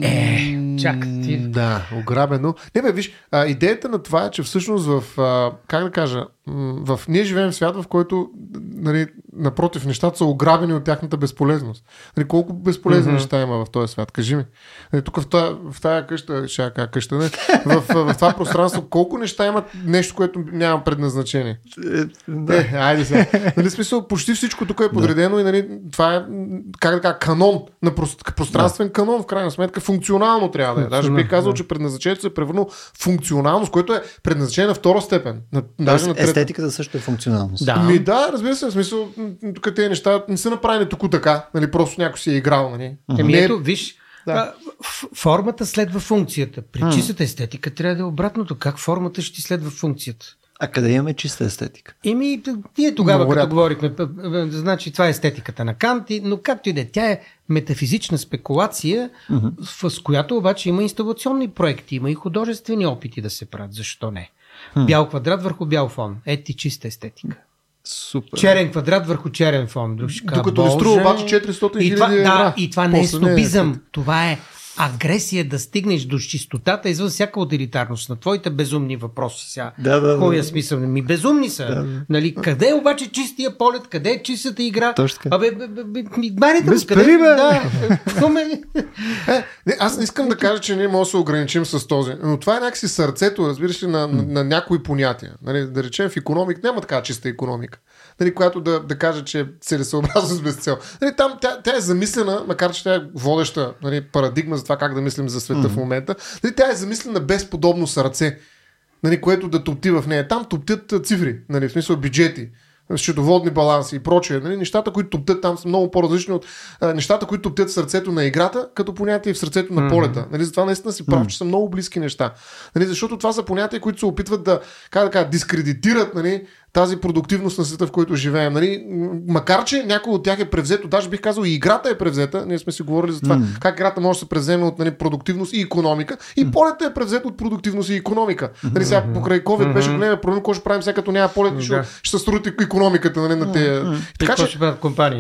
Е, чак ти. Да, ограбено. Не бе, виж, а, идеята на това е, че всъщност в, а, как да кажа, в, ние живеем в свят, в който, нали, напротив, нещата са ограбени от тяхната безполезност. Нали, колко безполезни mm-hmm. неща има в този свят? Кажи ми. Нали, тук в тази, в тази къща, кажа къща, не, в, в, в, това пространство, колко неща имат нещо, което няма предназначение? Е, да. Е, айде сега. Нали, смисъл, почти всичко тук е подредено да. и нали, това е, как да кажа, канон, на пространствен да. канон, в крайна сметка, функционално трябва да е. Даже бих казал, да. че предназначението се е превърнало функционалност, което е предназначение на втора степен. На, даже на трета естетиката също е функционалност. Да. Ми, да, разбира се, в смисъл, тук тези неща не са направени тук така, нали, просто някой си е играл. Нали. Еми, ето, виж, да. формата следва функцията. При чистата естетика трябва да е обратното. Как формата ще ти следва функцията? А къде имаме чиста естетика? Еми, ние тогава, Много като рядко. говорихме, значи това е естетиката на Кант, но както и да е, тя е метафизична спекулация, mm-hmm. с която обаче има инсталационни проекти, има и художествени опити да се правят. Защо не? Хм. Бял квадрат върху бял фон. Ети чиста естетика. Супер. Черен квадрат върху черен фон. Докато ви струва обаче 400 хиляди Да, и това не е снобизъм. Е това е агресия да стигнеш до чистотата извън всяка утилитарност на твоите безумни въпроси сега. Да, да, Кой е смисъл? Ми безумни са. Да, да. Нали, къде е обаче чистия полет? Къде е чистата игра? Точно. Абе, марите Без къде? Пари, бе. Да. е, не, аз не искам да кажа, че ние можем да се ограничим с този. Но това е някакси сърцето, разбираш ли, на, на, на някои понятия. Нали, да речем в економик няма така чиста економика нали, която да, да каже, че е целесъобразност без цел. Нали, там тя, тя, е замислена, макар че тя е водеща нали, парадигма за това как да мислим за света mm-hmm. в момента. Нали, тя е замислена без подобно сърце, нали, което да топти в нея. Там топтят цифри, нали, в смисъл бюджети счетоводни баланси и прочее. Нали? Нещата, които топтят там са много по-различни от а, нещата, които топтят в сърцето на играта, като понятие в сърцето на полета. Нали? Затова наистина си прав, че са много близки неща. Нали? Защото това са понятия, които се опитват да, как да кажа, дискредитират нали? Тази продуктивност на света, в който живеем. Нали? Макар, че някой от тях е превзето, даже бих казал и играта е превзета, ние сме си говорили за това, mm. как играта може да се превземе от нали, продуктивност и економика, и mm. полета е превзет от продуктивност и економика. Нали, сега покрай COVID mm-hmm. беше големия проблем, който ще правим сега като няма полет, mm-hmm. ще, ще се срути економиката нали, на тези. Mm-hmm. Така, че,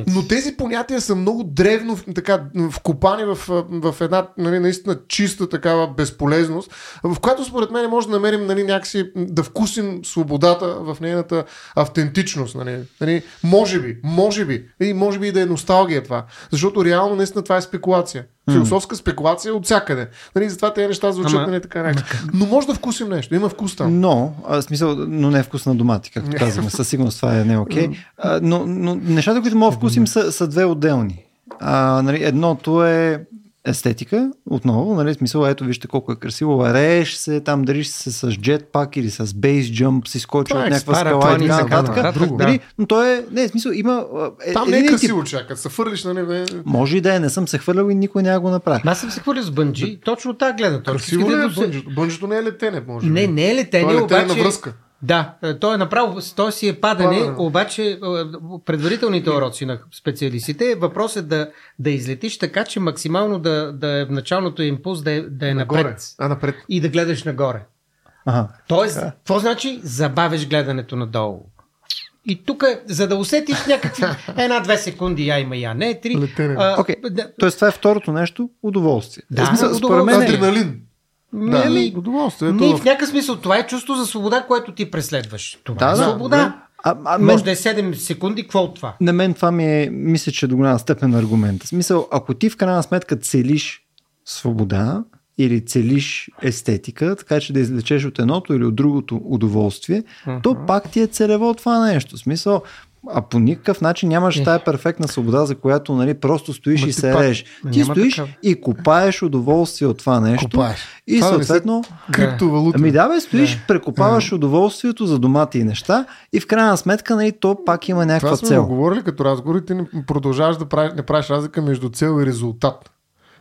но тези понятия са много древно така, вкопани в, в една нали, наистина чиста такава безполезност, в която според мен може да намерим нали, някакси да вкусим свободата в нейната автентичност. Нали? Нали? Може би, може би, и може би и да е носталгия това. Защото реално наистина това е спекулация. Философска спекулация от всякъде. Нали, затова тези неща звучат Ама... нали, така някак. Но може да вкусим нещо. Има вкус там. Но, а, смисъл, но не е вкус на домати, както казваме. Със сигурност това е не окей. Okay. но, но нещата, които мога да вкусим са, са две отделни. А, нали, едното е естетика, отново, нали, смисъл, ето вижте колко е красиво, рееш се, там дали се с jetpack или с base jump, си скочи от е някаква скала и така нататък. Нали, но то е, не, смисъл, има... Е, там не е красиво, тип... чакат, се фърлиш на небе. Може и да е, не съм се хвърлял и никой няма го направи. Аз съм се хвърлял с бънджи, точно така гледа. Красиво ли е бънджито? Бънджито не е летене, може Не, не е летене, е обаче... на връзка. Да, е, то е направо, то си е падане, Падане. обаче е, предварителните уроци на специалистите, въпросът е да, да излетиш така, че максимално да, да е в началното импулс да е, да е нагоре. напред. А, напред. И да гледаш нагоре. Ага. Тоест, какво значи забавиш гледането надолу? И тук, за да усетиш някакви една-две секунди, я има, я не, три. Летене. а, Окей. да, Тоест това е второто нещо удоволствие. Да, смисъл, според удоволствие. мен е, Адреналин. Да, Ами, удоволствието. Ние в- в някакъв смисъл, това е чувство за свобода, което ти преследваш. Това Да, е да, свобода. а, а, мен, Може да е 7 секунди, какво от това? на мен това ми е, мисля, че до голяма степен аргумент. В смисъл, ако ти в крайна сметка целиш свобода или целиш естетика, така че да извлечеш от едното или от другото удоволствие, то пак ти е целево това нещо. В смисъл, а по никакъв начин нямаш Е. тая перфектна свобода, за която нали, просто стоиш Ма и се пак- рееш. Ма Ти стоиш такава. и копаеш удоволствие от това нещо. Копаеш. И Това да не се- съответно... Криптовалута. Ами да, бе, стоиш, прекопаваш удоволствието за домати и неща и в крайна сметка нали, то пак има някаква Това сме цел. го говорили като разговор и ти не продължаваш да правиш, не правиш разлика между цел и резултат.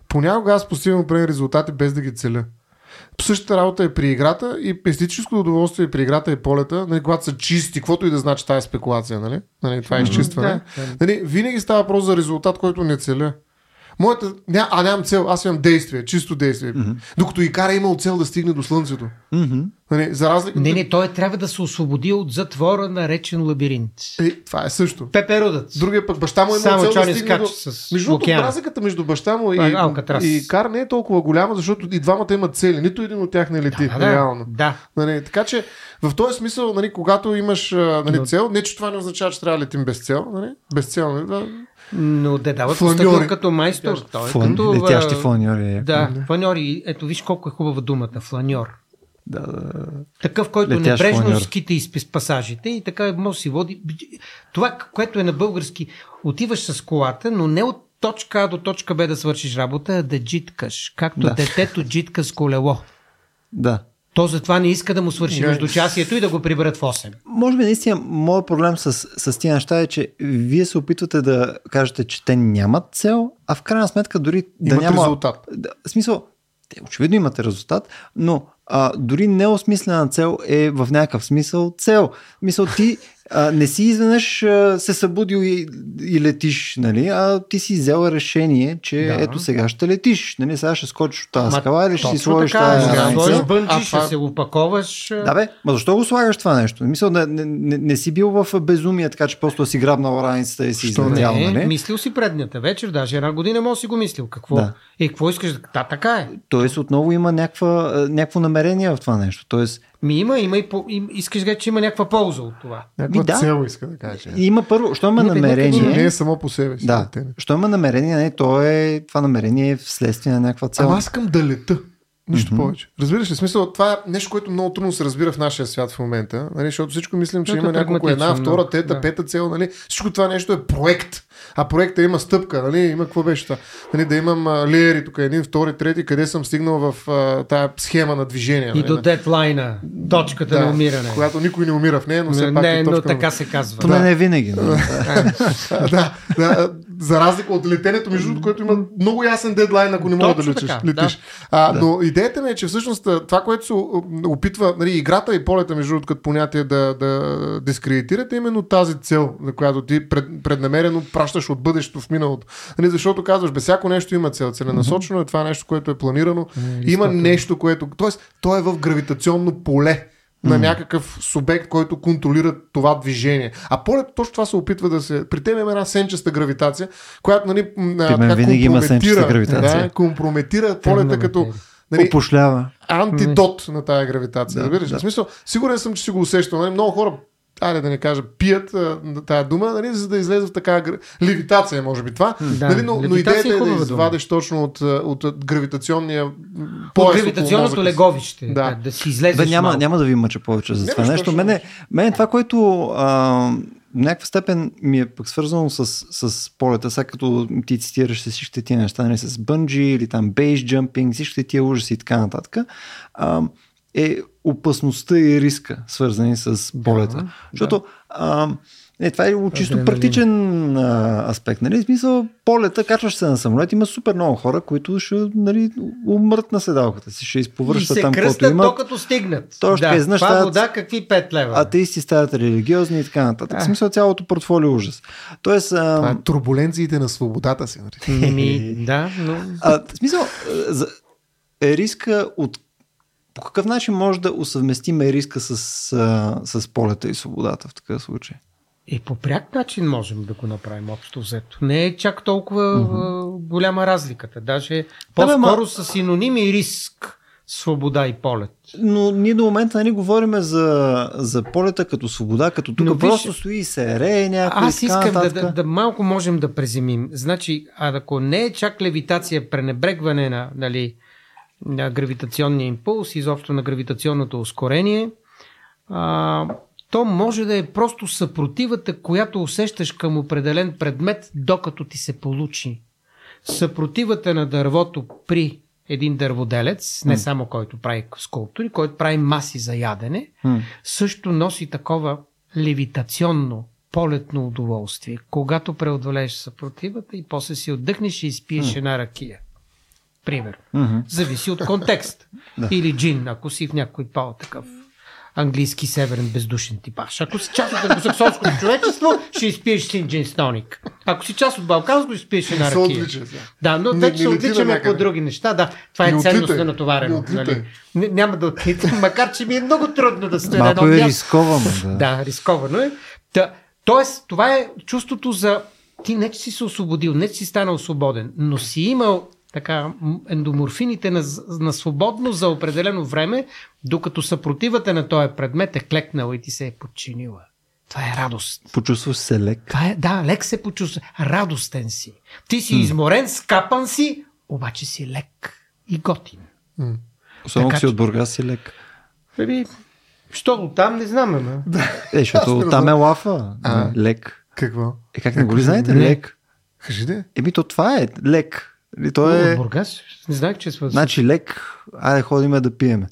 Понякога аз постигам определени резултати без да ги целя. Същата работа е при играта и естетическото удоволствие при играта и полета, нали, когато са чисти, каквото и да значи тази спекулация, нали? Нали, това е изчистване. Да, Нали, винаги става въпрос за резултат, който не целя. Моята, ня, а нямам цел, аз имам действие, чисто действие. Докато Икара е имал цел да стигне до Слънцето. Нали, за разлика... Не, не, той трябва да се освободи от затвора, наречен лабиринт. Е, това е също. Пеперудът. Другия пък баща му е Само имал цел да стигне до... с Между другото, разликата между баща му и, А, Алкатрас. и Кар не е толкова голяма, защото и двамата имат цели. Нито един от тях не лети, Да, да, реално. да. Нали, така че в този смисъл, нали, когато имаш нали, Но- цел, не че това не означава, че трябва да летим без цел. Нали? Без цел. Нали? Да. Но да дават Фланьори. като майстор. Той е Флан... като, Летящи фланьори. Да, фланьори. Ето виж колко е хубава думата. Фланьор. Да, да. Такъв, който Летящ небрежно фланьор. скита из пас- пасажите и така може си води. Това, което е на български, отиваш с колата, но не от точка А до точка Б да свършиш работа, а да джиткаш. Както Да. детето джитка с колело. да. То затова не иска да му свърши Не. междучасието и да го приберат в 8. Може би наистина, моят проблем с, с тия неща е, че вие се опитвате да кажете, че те нямат цел, а в крайна сметка дори да Имат няма... резултат. Да, в смисъл, те очевидно имате резултат, но а, дори неосмислена цел е в някакъв смисъл цел. Мисъл, ти а, не си изведнъж а, се събудил и, и летиш, нали? а ти си взел решение, че Да. ето сега ще летиш. Нали? Сега ще скочиш от тази скала или ще си сложиш тази граница. бънджи, ще се опаковаш. Да бе, ма защо го слагаш това нещо? Мисля, не, не, не, не си бил в безумие, така че просто си грабнал раницата и си излетял, Не, нали? мислил си предната вечер, даже една година може си го мислил. Какво? Да. Е, какво искаш? да- Та, така е. Тоест отново има някаква, някакво намерение в това нещо. Тоест Ми има, има и по, им, искаш да кажа, че има някаква полза от това. Някаква да. цел иска да каже. има първо, що има намерение... Не е само по себе си. Да, що има намерение, не, то е, това намерение е вследствие на някаква цел. Ама аз искам да лета. Нищо mm-hmm. повече. Разбираш ли, смисъл, това е нещо, което много трудно се разбира в нашия свят в момента, нали, защото всичко мислим, че Ето има няколко една, втора, да. тета, Да. пета цел, нали, всичко това нещо е проект, а проекта има стъпка, нали, има какво беше това, нали, да имам а, леери тук, един, втори, трети, къде съм стигнал в а, тая схема на движение. И нали, до на- дедлайна, точката на умиране. Когато никой не умира в нея, но все не, пак не, е но точка на- така се казва. Поне не винаги. но- А, да, да, за разлика от летенето, между другото, което има много ясен дедлайн, ако не мога да летиш. така, летиш. да. А, Но идеята ми е, че всъщност това, което се опитва, нали, играта и полета, между другото, като понятие да, да дискредитирате, е именно тази цел, на която ти пред, преднамерено пращаш от бъдещето в миналото. Нали, защото казваш, без всяко нещо има цел. Целенасочено е това нещо, което е планирано. Има нещо, което. Тоест, то е в гравитационно поле на някакъв субект, който контролира това движение. А полето точно това се опитва да се... При теб има една сенчеста гравитация, която нали, така винаги има компрометира- сенчеста гравитация. Да, компрометира полета като материя. нали, Опошлява. антидот на тая гравитация. Да, Да, разбираш? да. В смисъл, сигурен съм, че си го усещал. Нали? Много хора айде да не кажа, пият а, тая дума, нали, за да излезе в такава гра... левитация, може би това. Да, нали, но, но левитация идеята е е да хубава дума. извадиш точно от, от, от гравитационния пояс около гравитационното леговище. Да. Да. да си излезеш Бе, няма, малко. няма да ви мъча повече за Не, това нещо. Мене, мене това, което а, в някаква степен ми е пък свързано с, с полета, сега като ти цитираш с всичките тия неща, нали, с бънджи или там бейс джампинг, всичките тия ужаси и така нататък, а, е опасността и риска, свързани с полета. Да, Защото а, е, това е чисто Адреналин. практичен а, аспект. Нали? В смисъл, полета, качваш се на самолет, има супер много хора, които ще нали, умрат на седалката си, ще И изповръщат се там, кръстят, имат. докато стигнат. Точно, да. е, знаеш, Това вода, какви 5 лева? атеисти стават религиозни и така нататък. Да. В смисъл цялото портфолио е ужас. Тоест, а, Това е турбуленциите на свободата си. Нали? Ми, да, но... а, в смисъл, а, за, е риска от по какъв начин може да усъвместиме риска с, с полета и свободата в такъв случай? И по пряк начин можем да го направим общо взето. Не е чак толкова mm-hmm. голяма разликата. Даже по-скоро са синоними риск свобода и полет. Но ние до момента нали, говорим за, за полета като свобода, като тук Но, просто виж, стои се ре някой. Аз искам да, да, да, малко можем да преземим. Значи, а ако не е чак левитация, пренебрегване на, нали, на гравитационния импулс, изобщо на гравитационното ускорение, а, то може да е просто съпротивата, която усещаш към определен предмет, докато ти се получи. Съпротивата на дървото при един дърводелец, не само който прави скулптури, който прави маси за ядене, mm. също носи такова левитационно, полетно удоволствие, когато преодолееш съпротивата и после си отдъхнеш и изпиеш mm. една ракия. Пример. Mm-hmm. Зависи от контекст. Или джин, ако си в някой по-такъв английски северен бездушен типаж. Ако си част от англосаксонското човечество, ще изпиеш син джин стоник. Ако си част от балканско, ще изпиеш една ракия. Да, но вече се отличаме по други неща. Да, това е ценност на натоварено. Нали? Няма да отлитам, макар че ми е много трудно да стоя на едно е рисковано. Да. да, рисковано е. Та, тоест, това е чувството за ти не че си се освободил, не че си станал свободен, но си имал така, ендоморфините на, на свободно за определено време, докато съпротивата на този предмет е клекнала и ти се е подчинила. Това е радост. Почувстваш се лек. Това е, да, лек се почувства. Радостен си. Ти си м изморен, скапан си, обаче си лек и готин. м Особено си от Бургас си лек. Еми, що там не знам, ама. Е, защото там е лафа. А, лек. Какво? Е, как не го ли знаете? Лек. Кажи де. Еми, то това е лек. И то е... Бургас? Не знаех, че е свързано. Значи лек, айде ходиме да пиеме.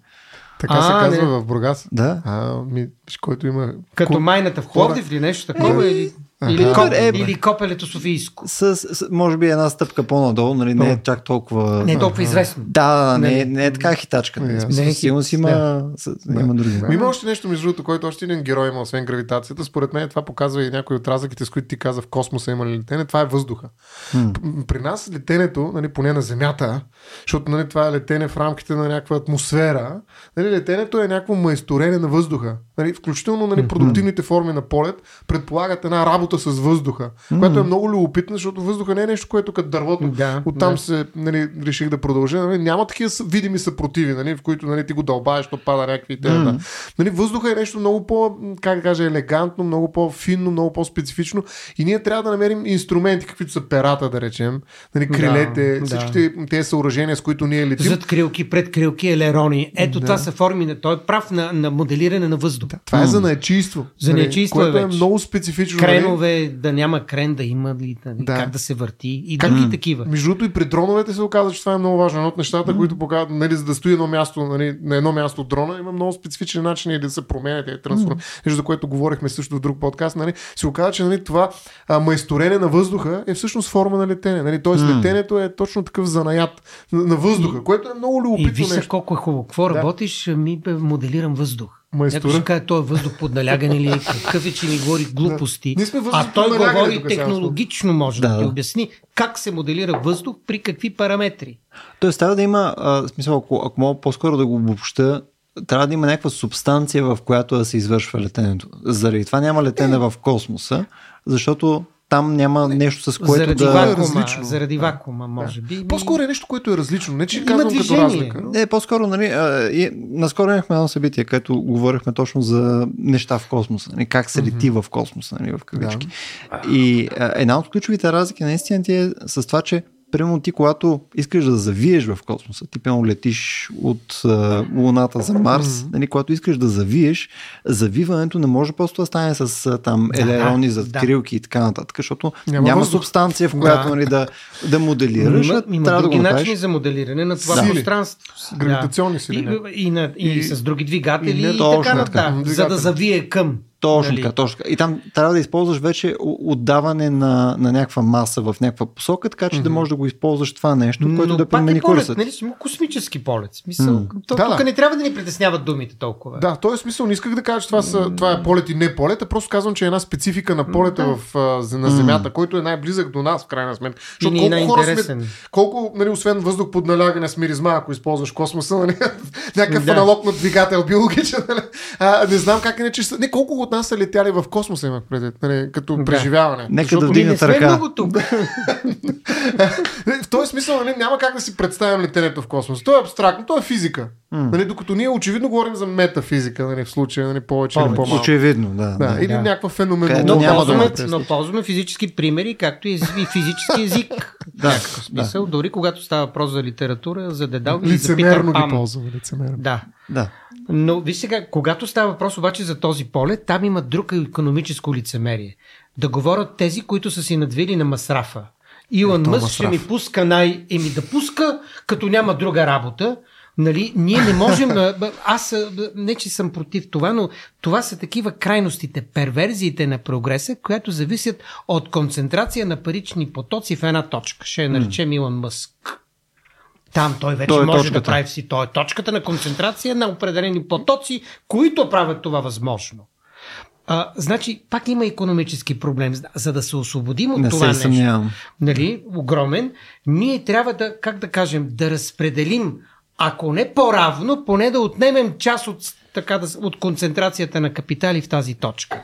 Така а, се казва не. в Бургас. Да. А, ми, който има... Като майната в Пловдив или нещо такова? Е, или... Или, коп, е, или Копелето Софийско. С, с, може би една стъпка по-надолу, нали, не е чак толкова... Не е толкова известно. Да, не, не, не е така хитачка. Не, не, сигурно си има, да. има други. Да. Има още нещо, между другото, който още един герой има, освен гравитацията. Според мен това показва и някои от разликите, с които ти каза в космоса има ли летене. Това е въздуха. Hmm. При нас летенето, нали, поне на Земята, защото нали, това е летене в рамките на някаква атмосфера, нали, летенето е някакво майсторене на въздуха. Нали, включително нали, продуктивните форми на полет предполагат една работа с въздуха, mm-hmm. която е много любопитна, защото въздуха не е нещо, което като дървото да, оттам да. се нали, реших да продължа. Нали, няма такива видими съпротиви, нали, в които нали, ти го дълбаеш, то пада някакви mm-hmm. да. нали, Въздуха е нещо много по, как да кажа, елегантно, много по-финно, много по-специфично и ние трябва да намерим инструменти, каквито са перата, да речем, нали, крилете, да, всичките да. тези съоръжения, с които ние летим. Зад крилки, пред крилки, елерони. Ето да. това са форми на той е прав на, на моделиране на въздух. Да, това mm. е за наечийство. За наечийство нали, което е, е много специфично. Нали? Кренове, да няма крен, да има ли, да. как да се върти и как, други такива. Между другото и при дроновете се оказа, че това е много важно. Едно от нещата, mm. които показват, нали, за да стои едно място, нали, на едно място от дрона, има много специфични начини да се променят и трансформ. Mm. Нещо, за което говорихме също в друг подкаст, нали, се оказа, че нали, това а, майсторене на въздуха е всъщност форма на летене. Нали? Тоест mm. летенето е точно такъв занаят на, на въздуха, което е много любопитно. И виж колко е хубаво. Какво да. работиш? Ми моделирам въздух. Майстора. Някой ще каже, той е въздух под налягане или какъв е, че ни говори глупости. Да. а той говори технологично, може да, да ти обясни как се моделира въздух при какви параметри. Тоест трябва да има, а, смисъл, ако, ако мога по-скоро да го обобща, трябва да има някаква субстанция, в която да се извършва летенето. Заради това няма летене е. в космоса, защото там няма нещо с което заради да... Вакуума, е различно. Заради вакуума, може би. По-скоро е нещо, което е различно. Не, че казвам движение. като разлика. Не, по-скоро, нали, а, и, наскоро имахме едно събитие, където говорихме точно за неща в космоса. Нали, как се лети mm-hmm. в космоса, нали, в кавички. Да. И а, една от ключовите разлики наистина ти е с това, че примерно ти, когато искаш да завиеш в космоса, ти пълно летиш от а, Луната за Марс, mm-hmm. нали, когато искаш да завиеш, завиването не може просто да стане с а, там елерони, за да. крилки и така нататък, защото няма, няма субстанция, в която да. нали, да, да моделираш. Има, има трябва други да начини за моделиране на това да. пространство. Гравитационни сили. И, и, и, и, и, с други двигатели и, и така нататък. Да, за да завие към Точно Нали? така, точно така. И там трябва да използваш вече отдаване на, на някаква маса в някаква посока, така че да можеш да го използваш това нещо, което Но да промени е полет, курсът. нали? Космически полет. Смисъл, М. то, Да, тук да. не трябва да ни притесняват думите толкова. Да, в този смисъл не исках да кажа, че това, са, това е полет и не полет, а просто казвам, че е една специфика на полета Да. в, на Земята, който е най-близък до нас, в крайна сметка. И ни е най-интересен. сме, колко, нали, освен въздух под налягане с миризма, ако използваш космоса, нали, някакъв Да. аналог на двигател биологичен, нали, а, не знам как иначе, са- не колко от нас са летяли в космоса, имах предвид, нали, като Да. преживяване. Нека Защото да вдигнат не ръка. много тук. в този смисъл нали, няма как да си представим летенето в космоса. То е абстрактно, то е физика. М. Нали, докато ние очевидно говорим за метафизика, нали, в случая нали, повече или Повече. по-малко. Очевидно, да. Да, да. или Да. някаква феноменология. Но, няма ползваме, да ме но ползваме физически примери, както и и физически език. Да, някакъв смисъл, дори когато става въпрос за литература, за Дедал или за Питър Лицемерно ги ползваме. Лицемерно. Да. да. Но виж сега, когато става въпрос обаче за този полет, там има друго економическо лицемерие. Да говорят тези, които са си надвили на масрафа. Илон Е, Мъск ще масраф. ми пуска най... Еми да пуска, като няма друга работа. Нали, ние не можем. Аз не, че съм против това, но това са такива крайностите, перверзиите на прогреса, които зависят от концентрация на парични потоци в една точка. Ще я наречем Илон Мъск. Там той вече Той е може точката. да прави си. Той е точката на концентрация на определени потоци, които правят това възможно. А, значи, пак има економически проблем. За- да се освободим от Не това се нещо, съмнявам. нали, огромен, ние трябва да, как да кажем, да разпределим, ако не по-равно, поне да отнемем част от, така да, от концентрацията на капитали в тази точка.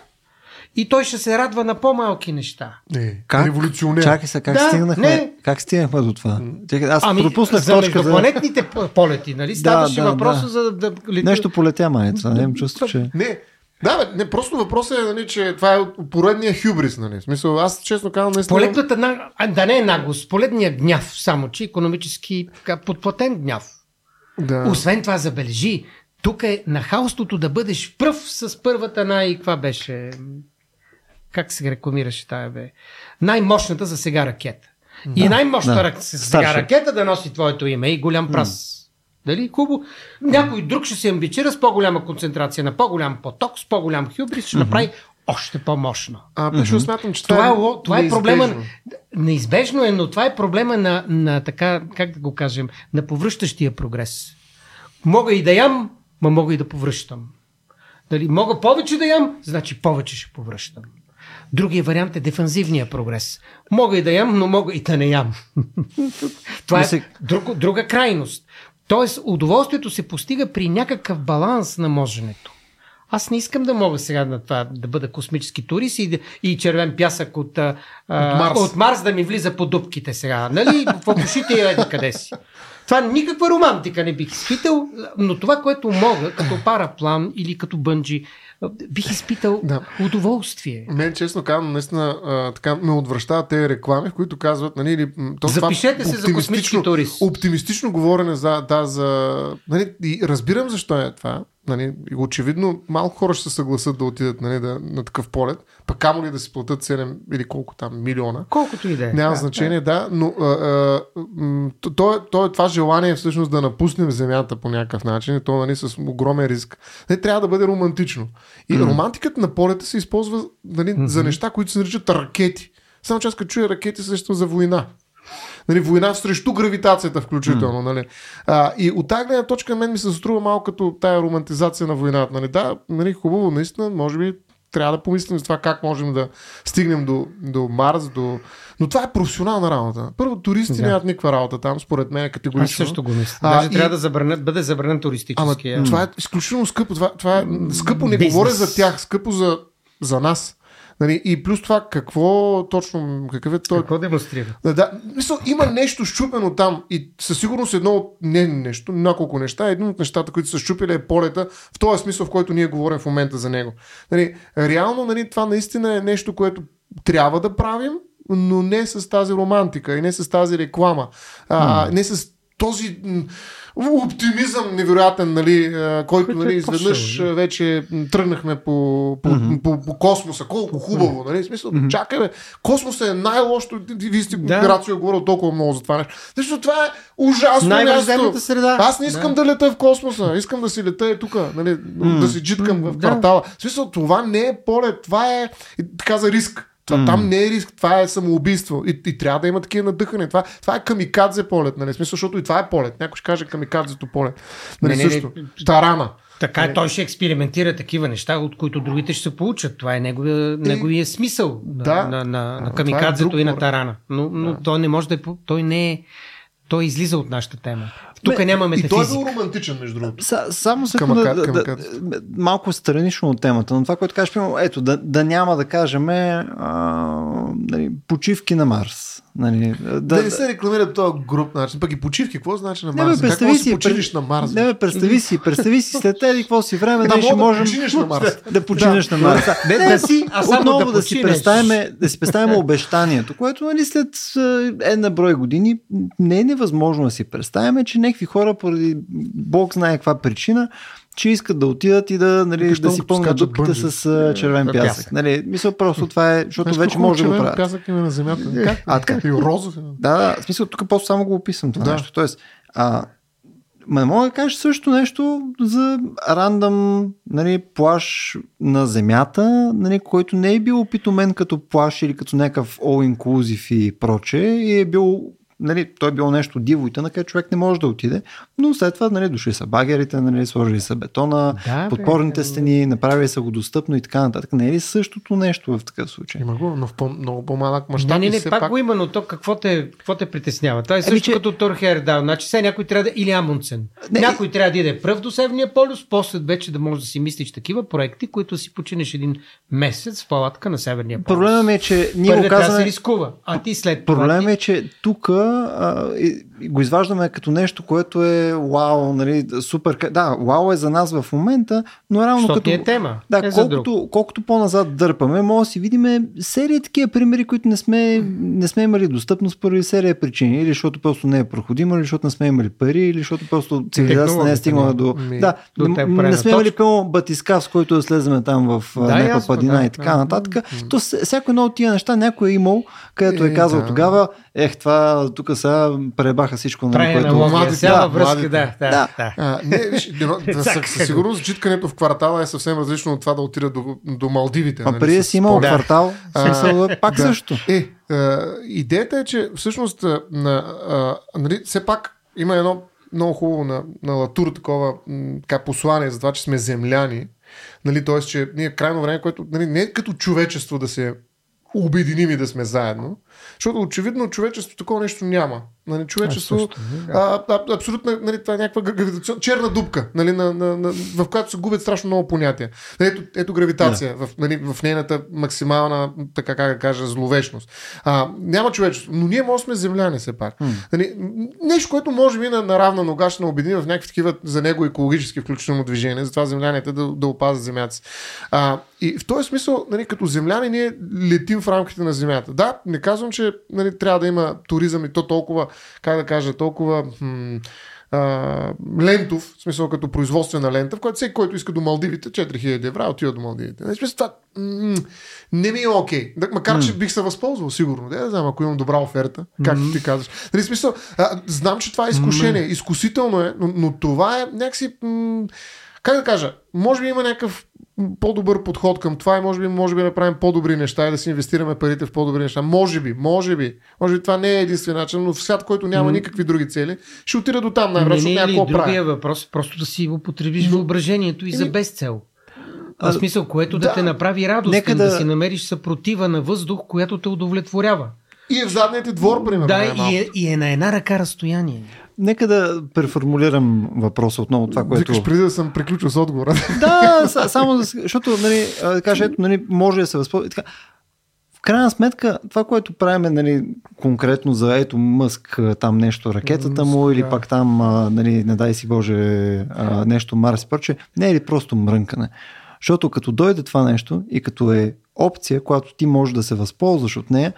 И той ще се радва на по-малки неща. Не, Как? революционер. Чакай се, как Да, стигнахме? не. Как стигнахме до това? Чакай, аз Ами, пропуснах за точка за... междупланетните п- полети, нали? Ставаше да, въпроса да. за да... Нещо полетя майца, не имам чувство, че... Не, да, бе, не, просто въпросът е, нали, че това е поредния хюбрис, нали. В смисъл, аз честно казвам, наистина... Полетната, на... а, да не е наглост, полетния гняв, само че економически така, подплатен гняв. Да. Освен това, забележи, тук е нахалството да бъдеш пръв с първата най... Каква беше? Как се рекламираше тая, бе? Най-мощната за сега ракета. И най-мощната да. сега Старши. ракета да носи твоето име и голям прас. Дали? Хубаво. Някой друг ще се амбицира с по-голяма концентрация на по-голям поток, с по-голям хюбрис, ще направи още по-мощно. А, пише, смятам, че Това, това, е, ло- това е неизбежно. проблема. Неизбежно е, но това е проблема на, на така, как да го кажем, на повръщащия прогрес. Мога и да ям, ма мога и да повръщам. Дали, мога повече да ям, значи повече ще повръщам. Другия вариант е дефанзивния прогрес. Мога и да ям, но мога и да не ям. Това е друг, друга крайност. Тоест, удоволствието се постига при някакъв баланс на моженето. Аз не искам да мога сега на това да бъда космически турист и, и червен пясък от, а, От Марс. от Марс да ми влиза по дупките сега. Нали? В ушите и еди къде си. Това никаква романтика не бих изпитал, но това, което мога, като параплан или като бънджи, бих изпитал Да. удоволствие. Мен, честно казвам, наистина а, така ме отвръщават тези реклами, в които казват, нали, или, то, Запишете това се за космически турист. Оптимистично говорене за, да, за, нали, и разбирам защо е това. Нали, очевидно малко хора ще се съгласат да отидат нали, да, на такъв полет, пък камо ли да си платят 7 или колко там милиона. Колкото и да е. Няма Да, значение, да, но а, то, то, е, то е това желание всъщност да напуснем Земята по някакъв начин, и то нали, с огромен риск. Не трябва да бъде романтично. И mm. романтиката на полета се използва нали, mm-hmm. за неща, които се наричат ракети. Само че аз като чуя ракети, се сещам за война. Нали, война срещу гравитацията включително. Mm. Нали. А, и от тази гледна точка мен ми се струва малко като тая романтизация на войната. Нали. Да, нали, хубаво, наистина, може би трябва да помислим за това как можем да стигнем до, до Марс, до... но това е професионална работа. Първо, туристи Да. нямат никаква работа там, според мен е Аз категорично. също го мисля. А, Даже и- трябва да забранят, бъде забранен Ама туристически. е. това е изключително скъпо. Това, това е скъпо, не Бизнес. говоря за тях, скъпо за, за нас. Нали, и плюс това, какво точно, какъв е той Какво демонстрира? да, да, мисъл, има нещо щупено там и със сигурност едно от не нещо, няколко неща. Един от нещата, които са щупили е полета в този смисъл, в който ние говорим в момента за него. Нали, реално нали, това наистина е нещо, което трябва да правим, но не с тази романтика и не с тази реклама. А, не с този оптимизъм невероятен, нали, който е нали, изведнъж вече тръгнахме по, по, Мгм. по, по, космоса. Колко хубаво, нали? В смисъл, Мгм. чакай, бе, космоса е най-лошото. Вие сте, Да. Е говорил толкова много за това нещо. Защото това е ужасно Най-враждебната място. среда. Аз не искам да. лета в космоса, искам да си лета е тук, нали, М. да си джиткам М, в да. квартала. В смисъл, това не е полет, това е така за риск. Това, М. Там не е риск, това е самоубийство. И, и трябва да има такива надъхане. Това, това е камикадзе полет, нали? Смисъл, защото и това е полет. Някой ще каже камикадзето полет. Нали, Не, не, не. също. Тарана. Така е, той ще експериментира такива неща, от които другите ще се получат. Това е неговия, неговия смисъл на, Да. на, на, на това е камикадзето друг и на тарана. Но, но Да. той не може да е. Той не е. Той излиза от нашата тема. Тук Бе, няма И той е бил романтичен, между другото. Са, само се Камака- да, да, да, малко странично от темата, но това, което кажеш, ето, да, да няма да кажем а, нали, почивки на Марс. Нали, да, Да, не се рекламира този груп начин. Пък и почивки, какво значи на Не, бе, Марс? Как представи може да си, си почивиш пред- на Марс? Не, бе, представи си, представи си след еди какво си време, Да, нали, ще да можем починеш на Марс. да починеш Да. на Марс. Не, Не, да си, а само отново да да, си представим, да си представим обещанието, което нали, след а, една брой години не е невъзможно да си представим, че някакви хора поради Бог знае каква причина, че искат да отидат и да, нали, Викаш, да си пълнат дупките с а, червен пясък. пясък. Нали, мисля просто това е, защото Знаеш вече може да го червен правят. Пясък има на земята. Как? А, така. И розов. е. Да, да, в смисъл, тук просто само го описвам това Да. нещо. Тоест, а, ма не мога да кажеш също нещо за рандъм нали, плаш на земята, нали, който не е бил опитомен като плаш или като някакъв all-inclusive и проче и е бил Нали, той е било нещо диво и тъна, където човек не може да отиде, но след това нали, дошли са багерите, нали, сложили са бетона, Да, бе, подпорните да. стени, направили са го достъпно и така нататък. Не е ли същото нещо в такъв случай? Има го, но в по, много по-малък Не, мащаб. не, не, все пак, пак го има, но то какво те, какво те притеснява? Това е Ами, също че- като Тор Хердаун. Значи сега някой трябва да... Или Амундсен. Не, някой трябва да иде пръв до Северния полюс, после вече да можеш да си мислиш такива проекти, които си починеш един месец в палатка на Северния полюс. Проблемът е, че ние го Първият да казваме... се рискува, а ти след това... Проблем ти- е, че тук го изваждаме като нещо, което е вау, нали, супер. Да, вау е за нас в момента, но реално Защото като... е тема. Да, е колкото, колкото по-назад дърпаме, може да си видим серия такива примери, които не сме, не сме имали достъпност поради серия причини. Или защото просто не е проходимо, или защото не сме имали пари, или защото просто цивилизацията не е стигнала до... Ми, Да, до не, не сме имали пълно батискав, с който да слеземе там в Да, да, някаква падина да, и така да. нататък. То с- всяко едно от тия неща някой е имал, където е Е, казал да. тогава, ех, това тук сега пребаха всичко, нали, Прави което... младите- да, връзка, младите. да, да, Да. да. А, не, виж, да, със, е. сигурност джиткането в квартала е съвсем различно от това да отида до, до Малдивите. А нали, преди да с си имал полет. квартал, в смисъл, пак Да. също. Е, а, идеята е, че всъщност а, на, а, нали, все пак има едно много хубаво на, на Латур такова така, послание за това, че сме земляни. Нали, т.е. че ние е крайно време, което нали, не е като човечество да се обединим и да сме заедно, защото очевидно човечество такова нещо няма. Нали, човечество, А, също, а, а, абсолютно, нали, това е някаква гравитационна черна дупка, нали, на, на, на, в която се губят страшно много понятия. Нали, ето, ето гравитация в, нали, в нейната максимална, така как да кажа, зловечност. А, няма човечество, но ние може сме земляни все пак. Нали, нещо, което може би на, на равна нога ще обедини в някакви такива за него екологически включително движения, затова земляните да, да опазят земята си. А, и в този смисъл, нали, като земляни, ние летим в рамките на земята. Да, не казвам, че нали, трябва да има туризъм и то толкова, как да кажа, толкова м- а, лентов, в смисъл като производствена лента, в която всеки, който иска до Малдивите, 4000 евро, отива до Малдивите. Нали, в смисъл, това м- не ми е окей. Да, макар, че бих се възползвал, сигурно. Да, да знам, ако имам добра оферта, както ти казваш. Нали, смисъл, а, знам, че това е изкушение. Изкусително е, но, но това е някакси... М- как да кажа, може би има някакъв по-добър подход към това и може би, може би да направим по-добри неща и да си инвестираме парите в по-добри неща. Може би, може би. Може би това не е единствен начин, но в свят, който няма никакви други цели, ще отида до там най-вероятно, не, не, какво другия прави. въпрос, просто да си употребиш въображението и за Еми, без цел. а, В смисъл, което да, да. те направи радостен, Нека да... да- си намериш съпротива на въздух, която те удовлетворява. И е в задния ти двор, примерно. да, и е, и е на една ръка разстояние. Нека да преформулирам въпроса отново това, което... Викаш преди да съм приключил с отговора. Да, са- само защото, нали, кажа, ето, нали, може да се възползва. В крайна сметка, това, което правим, нали, конкретно за ето Мъск, там нещо, ракетата му, или пак там, нали, не дай си Боже, нещо Марс прочее, не е ли просто мрънкане? Защото като дойде това нещо и като е опция, която ти можеш да се възползваш от нея,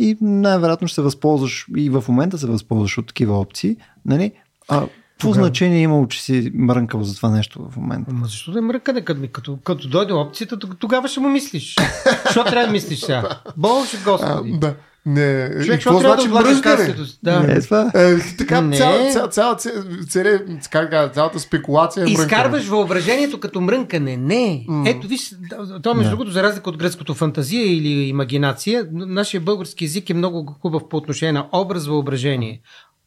и най-вероятно ще се възползваш и в момента се възползваш от такива опции, нали, А, какво значение имало, че си мрънкал за това нещо в момента? Ама защо да е мръкане? Като, като, като дойде опцията, тогава ще му мислиш. Защо трябва да мислиш сега? Боже господи. А, да. Не, Човек, какво да значи касето си? Да. Не, това. Е, така, Не. цяла, цяла, цяла, цяла, цяла, цялата спекулация е. Изкарваш въображението като мрънкане. Не. Ето, виж, то между Да. другото, за разлика от гръцкото фантазия или имагинация, нашия български език е много хубав по отношение на образ, въображение.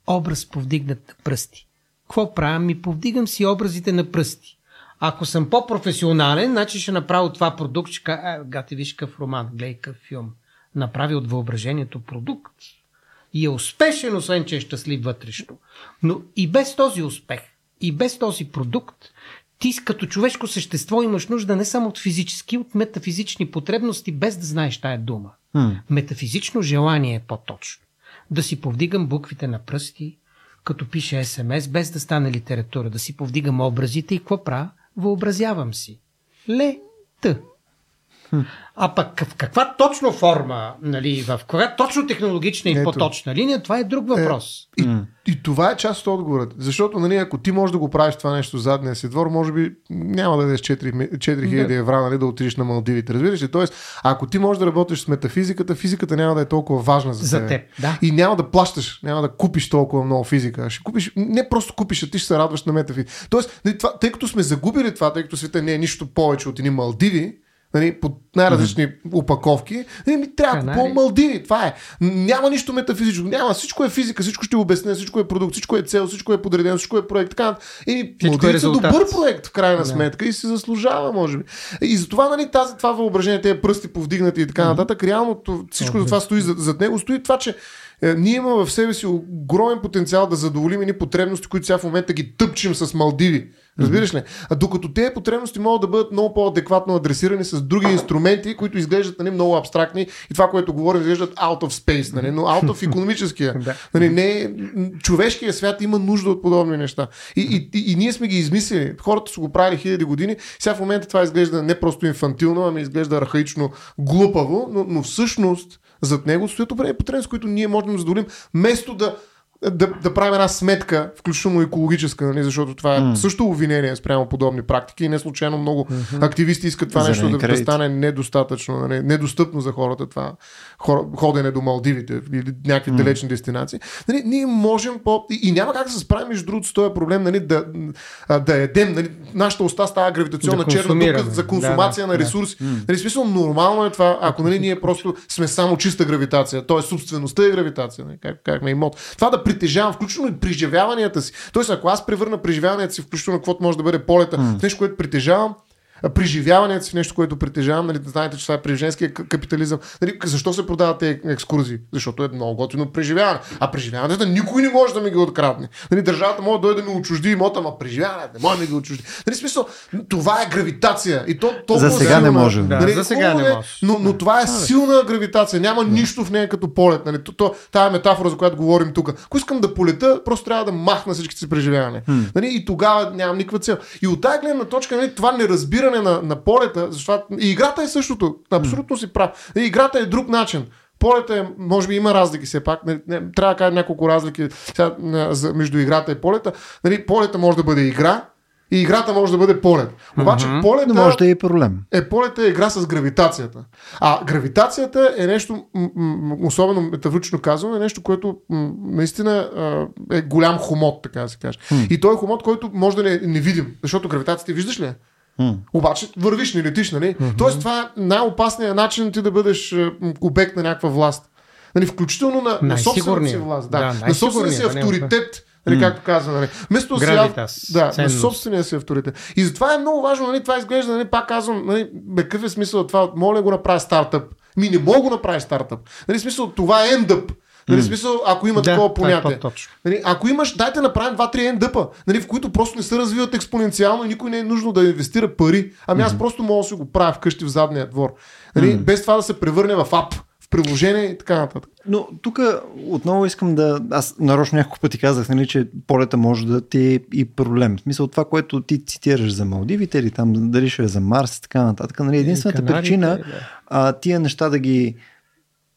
Образ повдигнат на пръсти. Какво правя? Ми повдигам си образите на пръсти. Ако съм по-професионален, значи ще направя това продукт, ще кажа, е, гати, виж какъв роман, гледай какъв филм. Направи от въображението продукт. И е успешен, освен че е щастлив вътрешно. Но и без този успех, и без този продукт, ти като човешко същество имаш нужда не само от физически, от метафизични потребности, без да знаеш тая дума. М. Метафизично желание е по-точно. Да си повдигам буквите на пръсти, като пише СМС, без да стане литература, да си повдигам образите и какво правя? Въобразявам си. Ле, т. А пък в каква точно форма, нали, в каква точно технологична и Ето. по-точна линия, това е друг въпрос. И, и това е част от отговорът. Защото, нали, ако ти можеш да го правиш това нещо задния си двор, може би няма да дадеш 4 4000 Да. евра, нали, да отидеш на Малдивите. Разбираш ли? Тоест, ако ти можеш да работиш с метафизиката, физиката няма да е толкова важна за, За теб. теб, да. И няма да плащаш, няма да купиш толкова много физика. Ще купиш, не просто купиш, а ти ще се радваш на метафизика. Тоест, нали, това, тъй като сме загубили това, тъй като света не е нищо повече от едни Малдиви, нали, под най-различни упаковки, нали, ми трябва Канари. купувам Малдиви. Това е. Няма нищо метафизично. Няма. Всичко е физика, всичко ще обясня, всичко е продукт, всичко е цел, всичко е подредено, всичко е проект. Така. И Всичко е Малдиви са добър проект в крайна сметка и се заслужава, може би. И затова, нали, тази, това въображение, тези пръсти повдигнати и така нататък, реално всичко за това стои зад, зад него, стои това, че е, ние имаме в себе си огромен потенциал да задоволим едни потребности, които сега в момента ги тъпчим с Малдиви. Разбираш ли? А докато тези потребности могат да бъдат много по-адекватно адресирани с други инструменти, които изглеждат нали, много абстрактни и това, което говорим, изглеждат out of space, нали, но out of економическия. Нали, не, м, човешкия свят има нужда от подобни неща. И, и, и, и ние сме ги измислили. Хората са го правили хиляди години. Сега в момента това изглежда не просто инфантилно, ами изглежда архаично глупаво, но, но всъщност зад него стоят определени потребности, които ние можем да задоволим, вместо да да, да правим една сметка, включително екологическа, нали, защото това е М. също обвинение спрямо подобни практики и не случайно много активисти искат това нещо Зелени да, да стане недостатъчно, нали, недостъпно за хората, това хора, ходене до Малдивите или някакви М. далечни дестинации. Нали, ние можем по... И, и няма как да се справим, между другото, с този проблем, нали, да, да едем. Нали, нашата уста става гравитационна Да черна дупка за консумация Да, на да, ресурси. Нали, в смисъл, нормално е това, ако нали, ние просто сме само чиста гравитация, т.е. собствеността е гравитация, нали, как, как ме имот. Това да притежавам, включително и преживяванията си. Тоест, ако аз превърна преживяванията си, включително каквото може да бъде полета, в нещо, което притежавам, а, преживяванията си в нещо, което притежавам, нали, знаете, че това е при женския капитализъм. Нали, защо се продават тези екскурзии? Защото е много готино преживяване. А преживяването никой не може да ми ги открадне. Нали, държавата може да дойде да ми отчужди имота, ама преживяването не може да ми ги отчужди. Нали, смисъл, това е гравитация. И то толкова За сега не силна. може. Да, Нали, за сега не е, може. Но, но това е силна гравитация. Няма нищо в нея като полет. Нали? То, то, тая метафора, за която говорим тук. Ако искам да полета, просто трябва да махна всичките си преживявания. Нали? И тогава нямам никаква цел. И от тази гледна точка, нали, това неразбиране на, на полета, защото и играта е същото. Абсолютно си прав. Нали, Играта е друг начин. Полета е, може би има разлики все пак. Не, не, трябва да кажа няколко разлики сега, за, между играта и полета. Нали, полета може да бъде игра и играта може да бъде полет. Обаче полета Но може да е проблем. е полета е игра с гравитацията. А гравитацията е нещо, м- м- особено метафорично казано, е нещо, което м- наистина е голям хомот, така да се каже. И той е хомот, който може да не, не видим, защото гравитацията виждаш ли? М. Обаче вървиш, не летиш, нали? Тоест това е най-опасният начин ти да бъдеш м, обект на някаква власт. Нали, включително на, на собствената си власт. Да, Да, на собствения си авторитет. Нали, както казва, нали. Вместо Гравитас, да, на собствения си авторитет. И затова е много важно, нали, това изглежда, нали, пак казвам, нали, какъв е смисъл от това, моля го направя стартъп. Ми не мога да направи стартъп. Нали, смисъл, това е ендъп. Нали, смисъл, ако има Да, такова е понятие. Нали, ако имаш, дайте направим 2-3 ендъпа, нали, в които просто не се развиват експоненциално и никой не е нужно да инвестира пари. Ами аз просто мога да си го правя вкъщи в задния двор. Нали, Без това да се превърне в ап, в приложение и така нататък. Но тук отново искам да... Аз нарочно няколко пъти казах, нали, че полета може да ти е и проблем. В смисъл това, което ти цитираш за Малдивите или там дали ще е за Марс и така нататък. Нали, единствената Канарите, причина да. а, тия неща да ги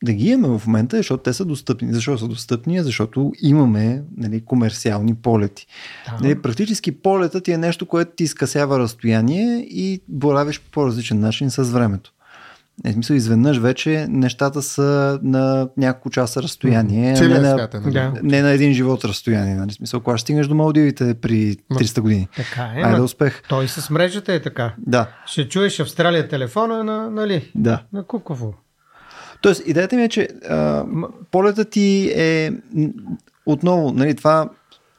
да ги имаме в момента, защото те са достъпни. Защо са достъпни? Защото имаме нали, комерциални полети. Да. Нали, практически полетът ти е нещо, което ти изкъсява разстояние и боравиш по по-различен начин с времето. Е, смисъл, изведнъж вече нещата са на няколко часа разстояние, mm. не, на, свят, е, нали? да. не на един живот разстояние. Нали? Смисъл, кога ще стигнеш до Малдивите при 300 години? Така е. Айде успех. Той с мрежата е така. Да. Ще чуеш Австралия телефона на, нали? Да. На Куково. Тоест, идеята ми е, че а, полета ти е отново, нали, това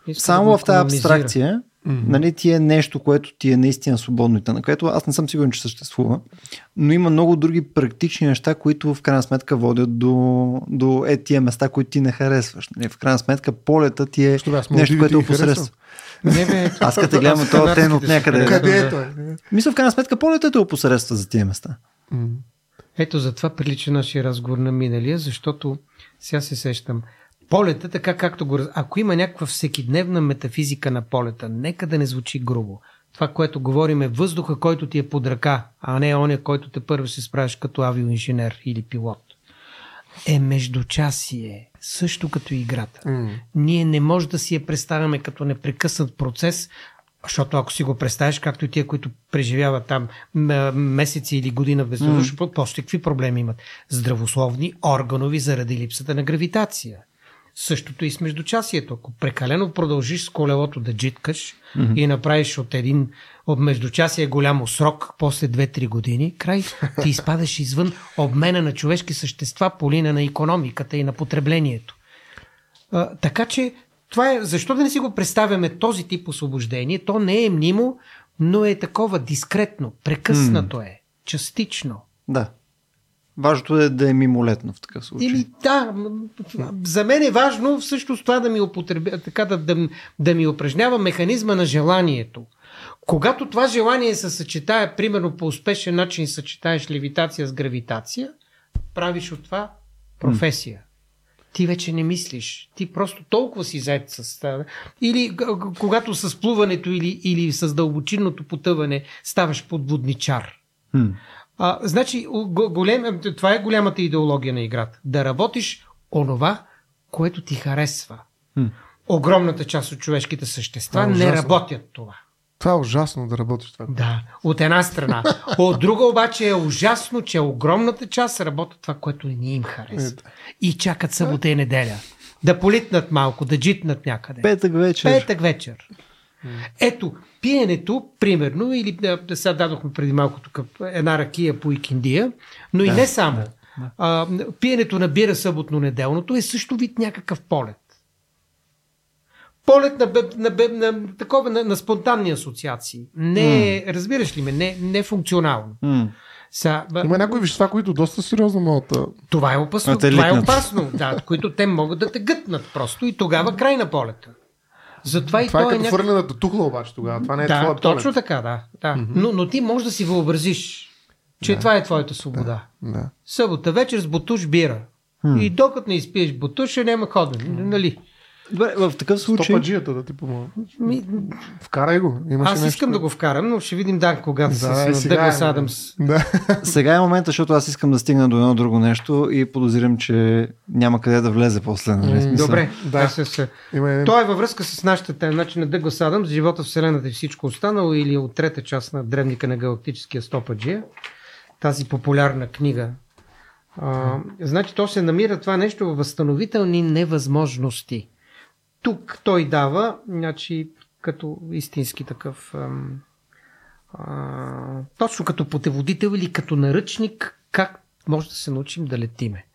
Иска само да в тази абстракция Mm-hmm. Нали, ти е нещо, което ти е наистина свободно и на което аз не съм сигурен, че съществува, но има много други практични неща, които в крайна сметка водят до, до е тия места, които ти не харесваш. Нали, в крайна сметка полета ти е Що, нещо, което е опосредства. Не, бе, аз като те гледам този тен от някъде. Къде е той? Мисля, в крайна сметка полета те опосредства за тия места. Ето затова прилича нашия разговор на миналия, защото сега се сещам полета, така както го... Ако има някаква всекидневна метафизика на полета, нека да не звучи грубо. Това, което говорим е въздуха, който ти е под ръка, а не оня, който те първо се справиш като авиоинженер или пилот. Е междучасие, също като играта. Mm. Ние не може да си я представяме като непрекъснат процес, защото ако си го представиш, както и тия, които преживяват там месеци или година без mm. после какви проблеми имат? Здравословни, органови, заради липсата на гравитация. Същото и с междучасието. Ако прекалено продължиш с колелото да джиткаш mm-hmm. и направиш от един от междучасие голямо срок, после 2-3 години, край, ти изпадаш извън обмена на човешки същества по линия на економиката и на потреблението. А, така че, това е, защо да не си го представяме този тип освобождение? То не е мнимо, но е такова дискретно, прекъснато е, частично. Да. Важното е да е мимолетно в такъв случай. Или да, за мен е важно всъщност това да ми, употребя, така да, да, да ми упражнява механизма на желанието. Когато това желание се съчетае, примерно по успешен начин съчетаеш левитация с гравитация, правиш от това професия. Ти вече не мислиш. Ти просто толкова си заед с това. Или когато с плуването или, или с дълбочинното потъване ставаш подводничар. Hmm. А, значи, голем, това е голямата идеология на играта. Да работиш онова, което ти харесва. Хм. Огромната част от човешките същества е не работят това. Това е ужасно да работиш това. Да, от една страна. От друга обаче е ужасно, че огромната част работят това, което не им харесва. И чакат събота и неделя. Да политнат малко, да джитнат някъде. Петък вечер. Петък вечер. Ето, пиенето, примерно, или да, сега дадохме преди малко тук една ракия по Икиндия, но да, и не само. Да, да. А, пиенето на бира съботно-неделното е също вид някакъв полет. Полет на, на, на, на, такова, на, на спонтанни асоциации. Не, mm. разбираш ли ме, не, не функционално. Mm. Са, б... Има някои вещества, които доста сериозно могат да... Това е опасно. Това е опасно, да, които те могат да те гътнат просто и тогава край на полета. Затова и това е като е някак... тухла обаче тогава. Това не е да, твоя точно така, да. да. Mm-hmm. Но, но ти можеш да си въобразиш, че да. това е твоята свобода. Да. да. Събота вечер с бутуш бира. Mm. И докато не изпиеш бутуш, ще няма ходене. Нали? Добре, в такъв случай... Стопаджията да ти помогна. Ми... Вкарай го. Имаше аз искам нещо... да го вкарам, но ще видим да, когато да, с, с Дъглас Адамс. Да. сега е момента, защото аз искам да стигна до едно друго нещо и подозирам, че няма къде да влезе после. Нали? Добре, да. Се, се. Има един... Той е във връзка с нашата тема, значи на Дъглас Адамс, живота, вселената и всичко останало или от трета част на Древника на галактическия стопаджия. Тази популярна книга. А, значи то се намира това нещо в възстановителни невъзможности тук той дава, значи, като истински такъв, а, точно като потеводител или като наръчник, как може да се научим да летиме.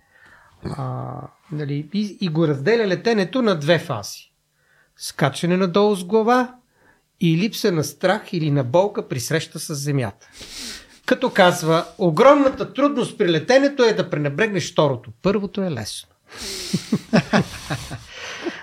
А, нали, и, и го разделя летенето на две фази. Скачане надолу с глава и липса на страх или на болка при среща с земята. Като казва, огромната трудност при летенето е да пренебрегнеш второто. Първото е лесно.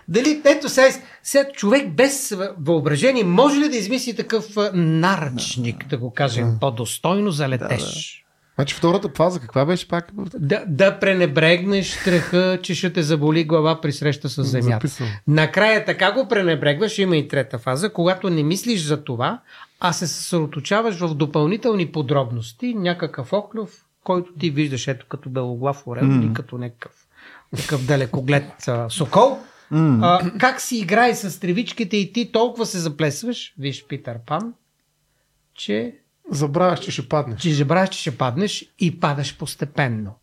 Дали, ето сега, сега човек без въображение може ли да измисли такъв наръчник, да го кажем, по-достойно за летеж? Да, да. Значи втората фаза каква беше пак? Да, да пренебрегнеш страха, че ще те заболи глава при среща с земята. Записвам. Накрая така го пренебрегваш, има и трета фаза, когато не мислиш за това, а се съсредоточаваш в допълнителни подробности, някакъв оклюв, който ти виждаш ето като белоглав орел mm. или като някакъв такъв далекоглед а, сокол. Mm. А, как си играе с тревичките и ти толкова се заплесваш, виж Питър Пан, че Забравяш, че ще паднеш. Че забравяш, че ще паднеш и падаш постепенно.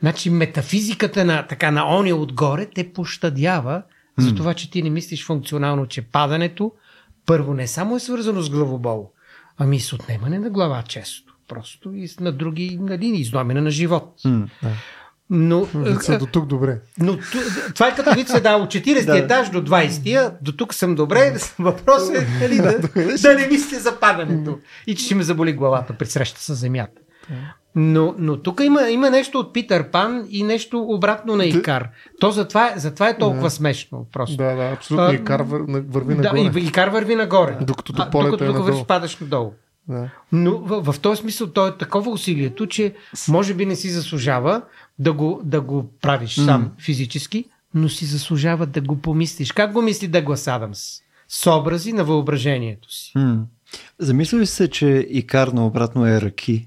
Значи метафизиката на, така, на ония отгоре те пощадява mm. за това, че ти не мислиш функционално, че падането първо не само е свързано с главобол, ами и с отнемане на глава често. Просто и на други нали, изломена на живот. Mm. Но, Деца, до тук добре. Но това е като вид се дал от 40 да. етаж до 20-я, до тук съм добре. Въпросът е нали, да, да не мисли за падането и че ще ме заболи главата при среща с земята. Но, но тук има, има нещо от Питър Пан и нещо обратно на Икар. То затова, е, затова е толкова да. смешно. Просто. Да, да, абсолютно. Икар върви нагоре. Да, Икар върви нагоре. Докато до полето докато, е докато вървиш, падаш надолу. Да. Но в, в този смисъл то е такова усилието, че може би не си заслужава да го, да го правиш mm. сам физически, но си заслужава да го помислиш. Как го мисли Дъглас Адамс? С образи на въображението си. Mm. Замисля ли се, че Икар на обратно е ръки?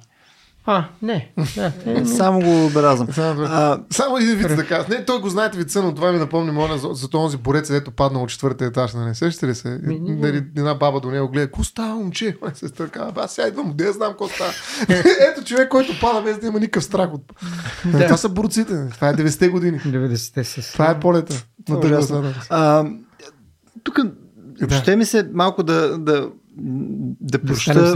А, не. Да, не, Само го отбелязвам. А, Само един вид да кажа. Не, той го знаете вица, но това ми напомни моля за, за този борец, дето паднал от четвъртия етаж. Нали? Сещате ли се? Нали, една баба до него гледа. Ко става, момче? Сестра казва, аз сега идвам, де знам какво става. Ето човек, който пада без да има никакъв страх от. Да. Това са борците. Това е 90-те години. 90-те са. Това е полета. На Тук ще ми се малко да, да да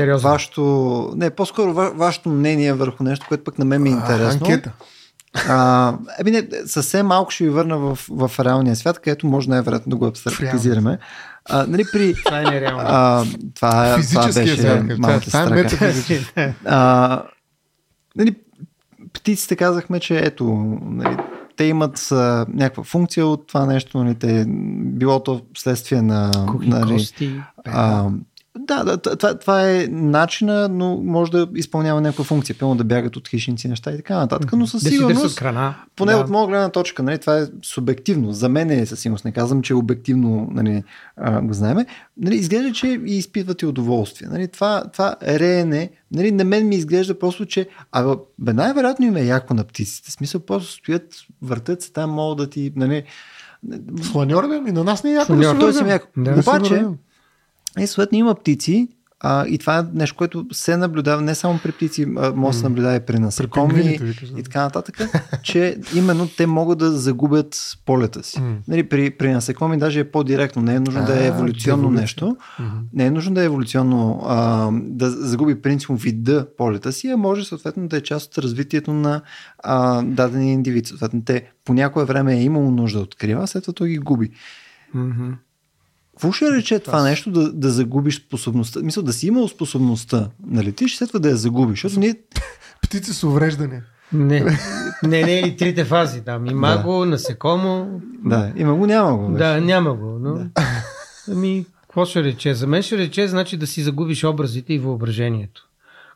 да вашето, не, по-скоро ва, вашето мнение върху нещо, което пък на мен ми е интересно. А, анкета. А, еби не, съвсем малко ще ви върна в, в реалния свят, където може най-вероятно да го абстрактизираме. А, нали, при, това е нереално. А, това, е- това беше свят, малко това е а, нали, птиците казахме, че ето, нали, те имат а, някаква функция от това нещо, нали, те, било то следствие на... Кухи, нали, кости, а, да, да това, това е начина, но може да изпълнява някаква функция, пълно да бягат от хищници неща и така нататък. Но със сигурност, да храна. поне да. от моя гледна точка, нали, това е субективно. За мен е със сигурност, не казвам, че е обективно нали, а, го знаеме. Нали, изглежда, че и изпитвате удоволствие. Нали, това, това реене, нали, на мен ми изглежда просто, че а, бе, най-вероятно им е яко на птиците. В смисъл, просто стоят, въртат се там, могат да ти... Нали, Фланьор, бе, и на нас не е яко Фланьор, да си яко. Да, Обаче, и съответно има птици, а, и това е нещо, което се наблюдава не само при птици, а може да се наблюдава и при насекоми и така нататък, че именно те могат да загубят полета си. Нали, при, при насекоми даже е по-директно. Не е нужно а, да е еволюционно нещо. Mm-hmm. Не е нужно да е еволюционно а, да загуби принципно вида полета си, а може съответно да е част от развитието на а, дадения индивид. Съответно, те по някое време е имало нужда от крила, след това той ги губи. Mm-hmm. Какво ще рече това нещо да, да загубиш способността? Мисля, да си имал способността да летиш, след това да я загубиш. Защото ние... Птици с увреждане. Не, не, не, и трите фази там. Има да. го, насекомо. Да, има го, няма го. Вече. Да, няма го. Но... Да. Ами, какво ще рече? За мен ще рече, значи да си загубиш образите и въображението.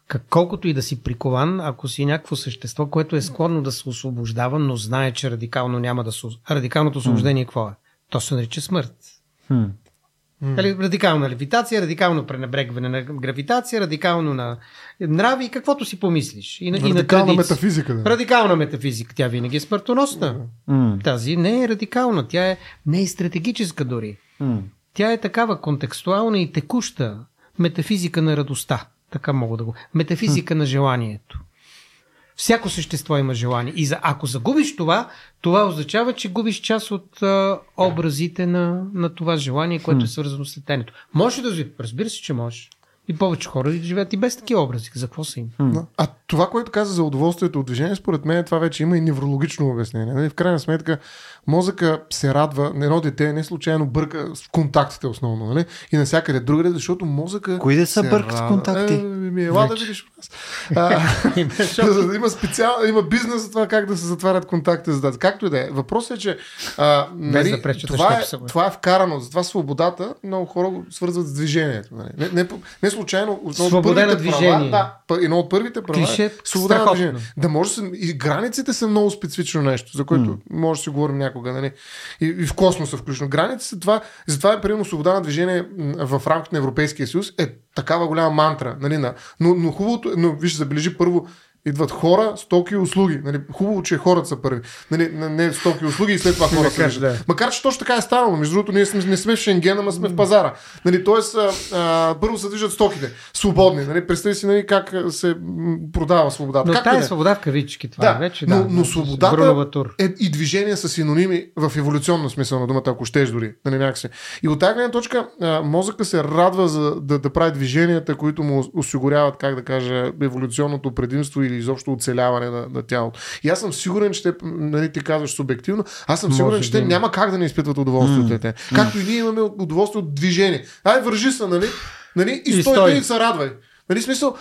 Как, колкото и да си прикован, ако си някакво същество, което е склонно да се освобождава, но знае, че радикално няма да се... Радикалното освобождение какво е? То се нарича смърт. Хм. Mm. Радикална левитация, радикално пренебрегване на гравитация, радикално на нрави и каквото си помислиш. И, радикална и на метафизика. Да. Радикална метафизика. Тя винаги е смъртоносна. Mm. Тази не е радикална. Тя е не е стратегическа дори. Mm. Тя е такава контекстуална и текуща метафизика на радостта. Така мога да го. Метафизика mm. на желанието. Всяко същество има желание. И за, ако загубиш това, това означава, че губиш част от а, образите на, на това желание, което е свързано с летенето. Може да разбира се, че можеш. И повече хора живеят и без такива образи. За какво са им? А това, което каза за удоволствието от движение, според мен това вече има и неврологично обяснение. Нали? В крайна сметка, мозъка се радва, едно дете не случайно бърка с контактите основно, нали? И навсякъде другаде, защото мозъка. Кои да са бъркат с контакти? Е, ми, ела да видиш има специал, има бизнес за това как да се затварят контакти за дата. Както и да е. Въпросът е, че а, нали, да това, е, това е вкарано. Затова свободата много хора го свързват с движението. Нали? Не, не, не случайно. Свобода на движение. Права, да, едно от първите права Клише, е свобода на движение. Да може и границите са много специфично нещо, за което mm. може да си говорим някога. Нали? И, и в космоса включно. Границите, това, затова е примерно свобода на движение в рамките на Европейския съюз е такава голяма мантра. Нали? Но, но хубавото, но виж, забележи първо, Идват хора, стоки и услуги. Нали, хубаво, че хората са първи. Нали, не, стоки и услуги и след това кажеш, са да. Макар, че точно така е станало. Между другото, ние сме, не сме в Шенген, ама сме в пазара. Нали, тоест, а, а, първо се движат стоките. Свободни. Нали, представи си нали, как се продава свободата. Но Както тая и е да свобода в кавички, това Да, е вече. но, да, но свободата Брунова тур. е, и движение са синоними в еволюционно смисъл на думата, ако щеш дори. Нали, някакси. И от тази гледна точка а, мозъка се радва за да, да прави движенията, които му осигуряват, как да кажа, еволюционното предимство или изобщо оцеляване на, на тялото. И аз съм сигурен, че те, нали, ти казваш субективно, аз съм сигурен, Може че те би. няма как да не изпитват удоволствие от те. Както и ние имаме удоволствие от движение. Ай, вържи се, нали? нали? И, И стой, стой. и се радвай. Нали, смисъл,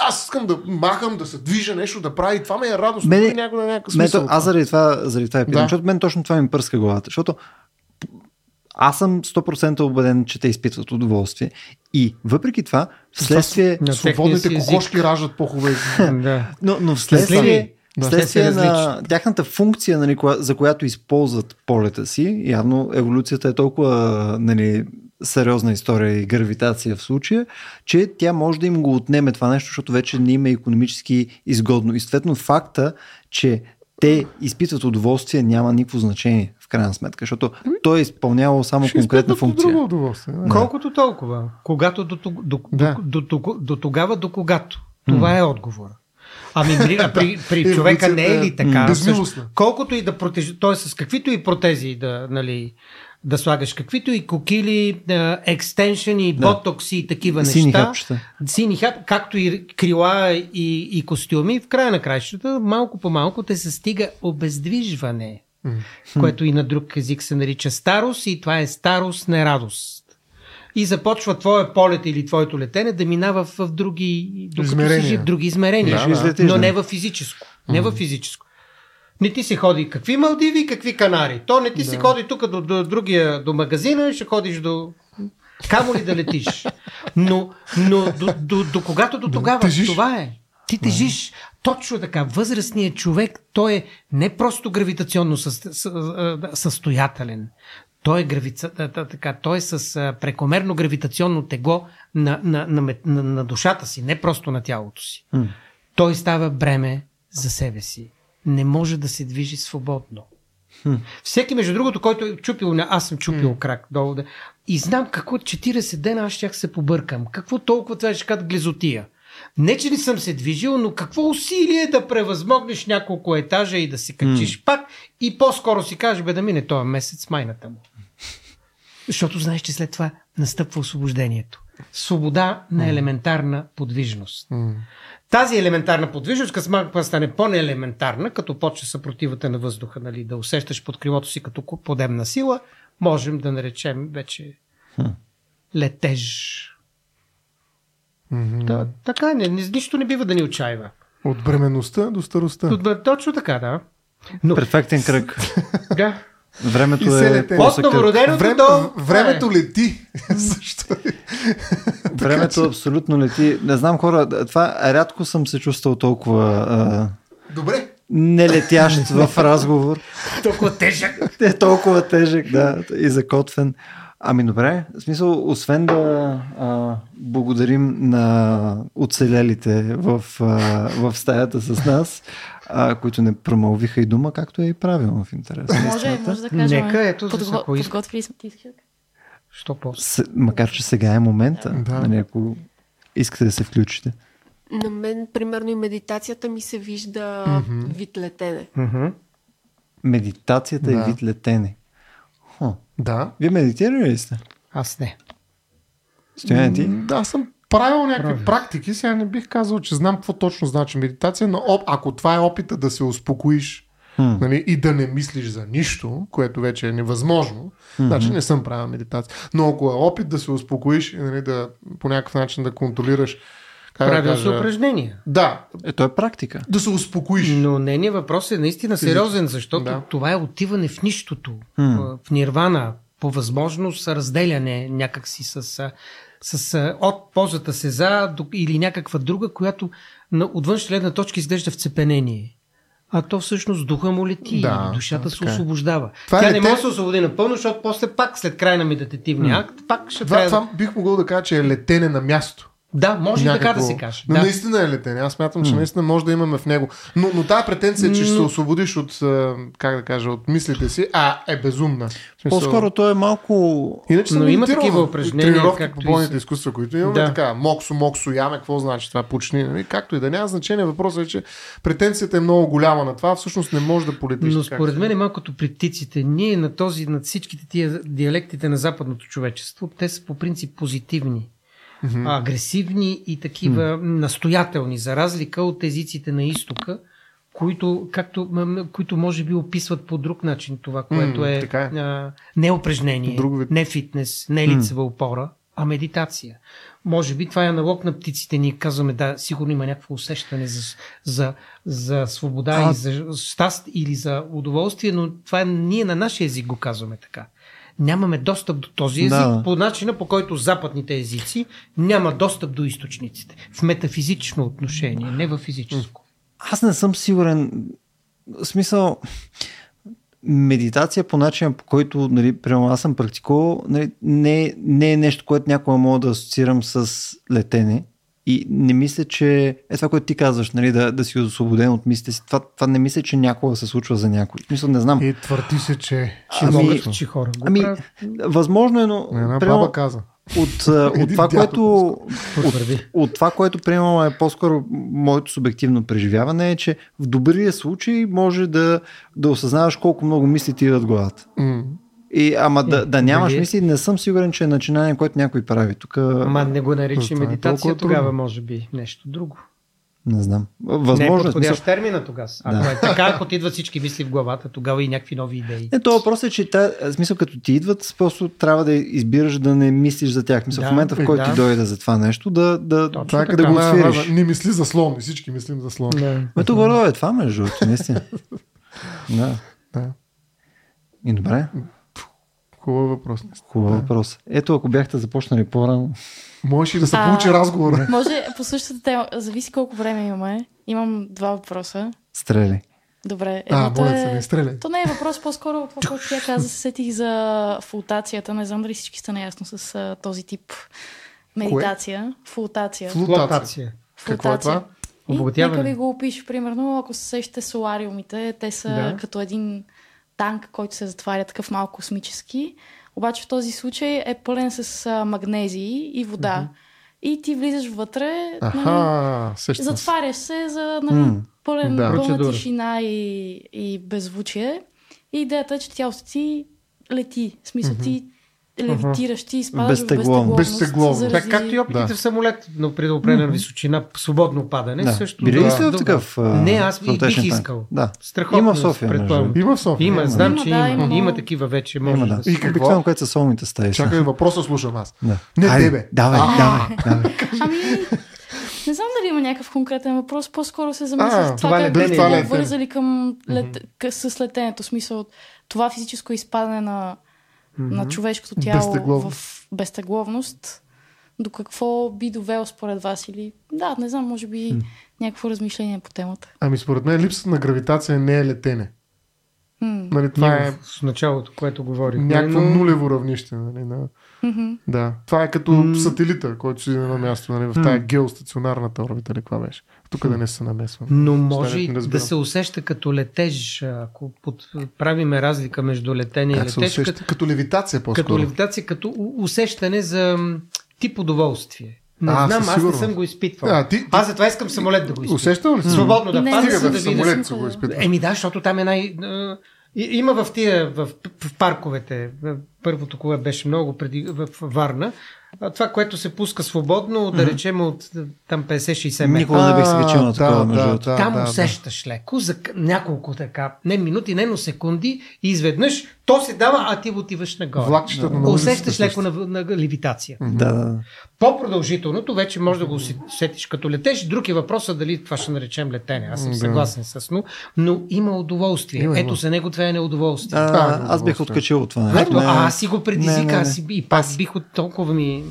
аз искам да махам, да се движа, нещо да прави. Това ме е радост. Мене- Мене, някой, някакъв Мен, смисъл. от аз заради това, заради това я питам, Да. защото мен точно това ми пръска главата. Защото аз съм 100% убеден, че те изпитват удоволствие. И въпреки това, вследствие... На Свободните кокошки раждат по-хубави. Да. Но, но вследствие. Да. са на тяхната функция, нали, за която използват полета си, явно еволюцията е толкова нали, сериозна история и гравитация в случая, че тя може да им го отнеме това нещо, защото вече не им е економически изгодно. И съответно факта, че те изпитват удоволствие, няма никакво значение крайна сметка, защото той е изпълнявал само Ще конкретна функция. друго удоволствие. да. Колкото толкова. Когато до, до, Да. до, до, до, тогава, до когато. Това е отговор. Ами при, а при, при Еволюцията човека не е ли така? м, безмилостна. Също, колкото и да протежи, т.е. с каквито и протези да, нали, да слагаш, каквито и кокили, екстеншени, Да. ботокси и такива Сини неща. хапчета. Сини хап, както и крила и, и костюми, в края на краищата, малко по малко те се стига обездвижване, което и на друг език се нарича старост и това е старост, не радост. И започва твое полет или твоето летене да минава в, в други, докато си Измерения. жив, други измерения. Да, да. Излетиш, но да. не в физическо. Не в физическо. Не ти си ходи какви Малдиви, какви Канари. То не ти си ходи тук до, до другия, до магазина, ще ходиш до... Камо ли да летиш? Но, но до, до, до когато до тогава? тежиш. Това е. Ти тежиш. Точно така. Възрастният човек, той е не просто гравитационно със- състоятелен. Той е, гравица, така, той е с прекомерно гравитационно тегло на, на, на, на, на душата си, не просто на тялото си. М. Той става бреме за себе си. Не може да се движи свободно. Всеки, между другото, който е чупил, аз съм чупил крак долу, и знам какво 40 дена аз щях се побъркам. Какво толкова това ще кажа глезотия. Не, че не съм се движил, но какво усилие да превъзмогнеш няколко етажа и да се качиш пак и по-скоро си кажеш, бе да мине този месец майната му. Защото знаеш, че след това настъпва освобождението. Свобода на елементарна подвижност. Тази елементарна подвижност, като малко стане по-неелементарна, като почне съпротивата на въздуха, нали, да усещаш под крилото си като подемна сила, можем да наречем вече летеж. Да, така е, не, нищо не бива да ни отчаива. От бременността до старостта. Тут- Точно така, да. Но, Перфектен кръг. да. Времето е. От новороденото Време, до... времето лети. Защо? Времето абсолютно лети. Не знам хора, това рядко съм се чувствал толкова а, Добре. нелетящ в разговор. Толкова тежък. е толкова тежък, да, и закотвен. Ами добре, в смисъл, освен да а, благодарим на оцелелите в, а, в стаята с нас, а, които не промълвиха и дума, както е и правилно в интерес. Може, може да кажем. Нека, ето, подго... ако иска. подготвили сме ти. Що после? С, макар, че сега е момента, Да. нали, ако искате да се включите. На мен, примерно, и медитацията ми се вижда вид летене. Мгм. Медитацията Да. е вид летене. Да. Вие медитирали ли сте? Аз не. Стояне ти? Да, аз съм правил някакви Правил. практики. Сега не бих казал, че знам какво точно значи медитация, но оп, ако това е опита да се успокоиш Хм. нали, и да не мислиш за нищо, което вече е невъзможно, значи не съм правил медитация. Но ако е опит да се успокоиш и нали, да, по някакъв начин да контролираш как да Правил се упражнения. Да, Е, то е практика. да се успокоиш. Но нейният въпрос е наистина сериозен, защото Да. това е отиване в нищото, М. в нирвана, по възможност разделяне някакси с, с, от позата сеза до, или някаква друга, която на, от външна гледна точка изглежда вцепенение. А то всъщност духа му лети, Да, душата се е. освобождава. Това Тя е не може да се освободи напълно, защото после пак след края на медитативния акт, пак ще Това, трябва това бих могъл да кажа, че е летене на място. Да, може Някакво... така да се каже. Но да. наистина е летене. Аз смятам, че наистина може да имаме в него. Но, но тая претенция, че ще се освободиш от, как да кажа, от мислите си, а е безумна. По-скоро той е малко... Иначе Но има такива упражнения, Тренировки по и бойните изкуства, които имаме Да. така. Моксо, моксо, яме, какво значи това почни. Нали? Както и да няма значение. Въпросът е, че претенцията е много голяма на това. Всъщност не може да полетиш. Но според мен е малко като при птиците. Ние на този, на всичките тия диалектите на западното човечество, те са по принцип позитивни. Мгм. агресивни и такива настоятелни, за разлика от езиците на изтока, които, както, които може би описват по друг начин това, което М, е, така е. а, не упражнение, вид. не фитнес, не лицева опора, а медитация. Може би това е аналог на птиците. Ние казваме, да, сигурно има някакво усещане за, за, за свобода А- и за щаст или за удоволствие, но това е, ние на нашия език го казваме така. Нямаме достъп до този език Да. по начина, по който западните езици няма достъп до източниците. В метафизично отношение, не в физическо. Аз не съм сигурен. В смисъл, медитация по начина, по който, нали, примерно аз съм практикувал, нали, не, не е нещо, което някога мога да асоциирам с летене. И не мисля, че е това, което ти казваш, нали, да, да си освободен от мислите си. Това, това не мисля, че някога се случва за някой. Смисъл, не знам. И твърди се, че... Че Ами- могат, че хора Ами, възможно е, но Една примерно, баба каза. от, от това, което от, от това, което приемам е по-скоро моето субективно преживяване е, че в добрия случай може да, да осъзнаваш колко много мисли ти идват в главата. М. И, ама да, Е, да нямаш дали- мисли, не съм сигурен, че е начинание, което някой прави. Тук Ама не го нарича Това е медитация, толкова трудно. тогава може би нещо друго. не знам. не е Възможно е. подходящ смисъл. термина тогава. Ако Да. е така, ако ти идват всички мисли в главата, тогава и някакви нови идеи. Не, то въпрос е, че та, в смисъл като ти идват, просто трябва да избираш да не мислиш за тях. Мисъл, Да, в момента, в който да. ти дойде за това нещо, да, да, Това да го свириш. фраза, Не мисли за слон. Всички мислим за слон. Да. Ме горе е това, между другото, наистина. да. Да. И добре, Хубав въпрос. хубав въпрос. Ето, ако бяхте започнали по-рано, Можеш и да се А, получи разговор. Може по същата тема. Зависи колко време имаме. Имам два въпроса. стрели. Добре. А, моля се, не е... стреляй. То не е въпрос, по-скоро от това, което тя каза, се сетих за флотацията. Не знам дали всички сте наясно с а, този тип медитация. Флотация. Флутация. Флотация. Какво е това? И Обогатяване. нека ви го опиша, примерно, ако се сещате солариумите, те са Да. като един танк, който се затваря такъв малко космически. Обаче в този случай е пълен с а, магнезии и вода. И ти влизаш вътре, нали, Аха, се. затваряш се за нали, М. пълен, Да. пълна Процедура. тишина и, и беззвучие. И идеята е, че тялото ти лети. В смисъл ти левитираш, ти Безтегловно. безтегловност. Безтегловно. заради- Така, както и опитите Да. в самолет, но при определена височина, свободно падане, Да. също. Били ли да, сте в такъв, Не, аз и бих искал. Да. Страхотно. Има в София, предполагам. Има в София. Има, знам, Има, че да, има. има Има, такива вече. Може Има, да. да. И какво? Обикновено, което са солните стаи. Чакай, въпроса слушам аз. Да. Не Айде, тебе. Давай, давай, давай. Ами, не знам дали има някакъв конкретен въпрос, по-скоро се замислих А, с това, как бихте това го вързали към лет... с летенето. Смисъл, това физическо изпадане на, на човешкото тяло Безтегловност. в безтегловност, до какво би довело според вас? Или, да, не знам, може би някакво размишление по темата. Ами според мен липсата на гравитация не е летене. М. Нали, това е В началото, което говорих. някакво Но- нулево равнище. Нали, на... Мгм. Да. Това е като М. сателита, който седи на едно място, нали, в тая геостационарната орбита, или каква беше. Тук да не се намесвам. Но може и да се усеща като летеж, ако под... правиме разлика между летене и Как се летеж, усеща? като, Като левитация по-скоро. като левитация, като усещане за тип удоволствие. Не А, знам, аз не съм го изпитвал. А, ти- ти- Аз затова искам самолет да го изпитвам. Усещал ли си? Свободно да Стига за да видя. самолет се го изпитвам. Еми да, защото там е най... Има в тия, в, в парковете, първото, което беше много преди, в Варна, а, това, което се пуска свободно, да речем от там 50-60 метра. Никога не бих се качил на такова, да, между да, да, Там да, усещаш леко за няколко така, не минути, не, но секунди и изведнъж то се дава, а ти отиваш нагоре. На улицата Усещаш леко на, на левитация. Да, да, да. По-продължителното вече може да го си- сетиш като летеш. Друг е въпросът дали това ще наречем летене. Аз съм Да. съгласен с но, но има удоволствие. Има, Ето за него това е неудоволствие. А, Това е аз бих откачил от това. Ето, а аз си го предизвика, не, не, не. аз си, и пак бих от толкова ми...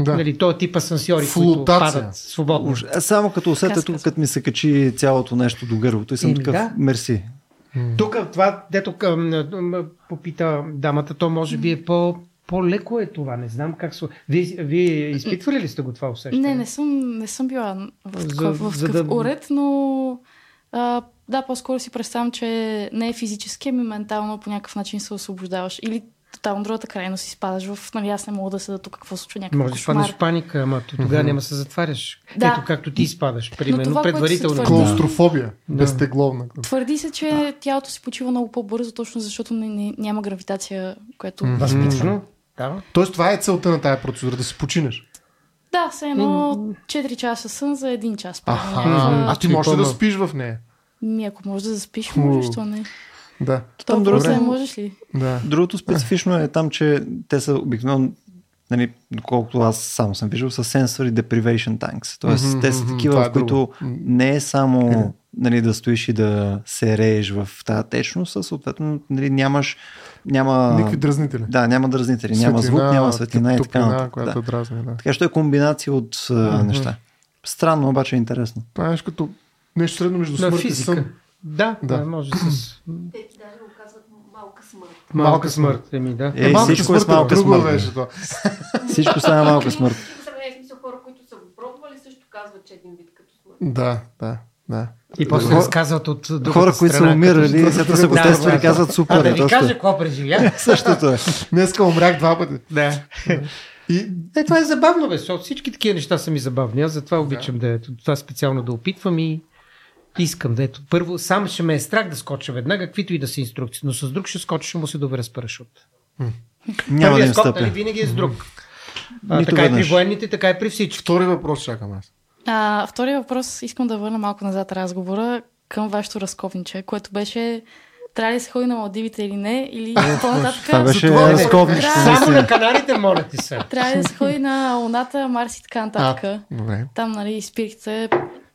Да. Нали, този тип асансьори, които Флотация. падат свободно. Уж, а само като усета Каска тук, като ми се качи цялото нещо до гърлото и съм Еми, такъв, да. мерси. Тук това, дето към, попита дамата, то може би е по по-леко е това. Не знам как се... Вие, вие изпитвали ли сте го това усещане? Не, не съм, не съм била в За- такъв, за да- уред, но а, да, по-скоро си представям, че не е физически, ами ментално по някакъв начин се освобождаваш. Или тотално другата крайност си спадаш в, нали, аз не мога да седа тук, какво случва, някакъв Може да изпаднеш в паника, ама то тогава няма да се затваряш. Да. Ето както ти изпадаш, примерно, това, предварително. твърди- Клаустрофобия. Да. Безтегловна. Твърди се, че тялото си почива много по-бързо, точно защото не, не, няма гравитация, което... Мгм. Възможно. Да. Тоест това е целта на тая процедура, да се починеш. Да, все едно 4 часа сън за 1 час. Аха. А ти можеш ли да спиш в нея? Ми, ако можеш да заспиш, можеш, то не. Да. Там добре. не можеш ли? Да. Другото специфично е там, че те са обикновено, нали, доколкото аз само съм виждал, са sensory deprivation tanks. Тоест, Мгм, те са такива, е в които друго. не е само нали, да стоиш и да се рееш в тази течност, а съответно нали, нямаш няма, Никакви дразнители. да, няма дразнители, няма звук, няма светлина и така нататък. която Да. дразни, да. Така че той е комбинация от а, неща. Странно, обаче е интересно. Това е нещо като нещо средно между смърт и физика. сън. Да, Да. да, може с Те даже го казват малка смърт. малка смърт. Еми, да. Е, малката всичко е с смърт малка друго смърт. беше това. Всичко става малка смърт. В сравнение с смисъл хора, които са го пробвали, също казват, че е един вид като смърт. Да, да, да. И после Хора- разказват от другата Хора, които са умирали, след като са го Да, тествали, да. казват супер. А да е, ви кажа какво преживя. Същото е. Днеска умрях два пъти. да. И Е, това е забавно, бе, защото всички такива неща са ми забавни. Аз затова обичам да, ето, това специално да опитвам и искам да ето. Първо, сам ще ме е страх да скоча веднага, каквито и да са инструкции, но с друг ще скоча, ще му се доверя с парашут. Няма да Първият им скок, нали, винаги е с друг. А, Нито така и веднъж. при военните, така и при всички. втори въпрос чакам аз. А, втория въпрос, искам да върна малко назад разговора към вашето разковниче, което беше трябва ли да се ходи на Малдивите или не, или по-нататък. Това беше. Да. Само на канарите, моля ти се. Трябва ли да се ходи на Луната, Марс и така нататък. Там, нали, спирките,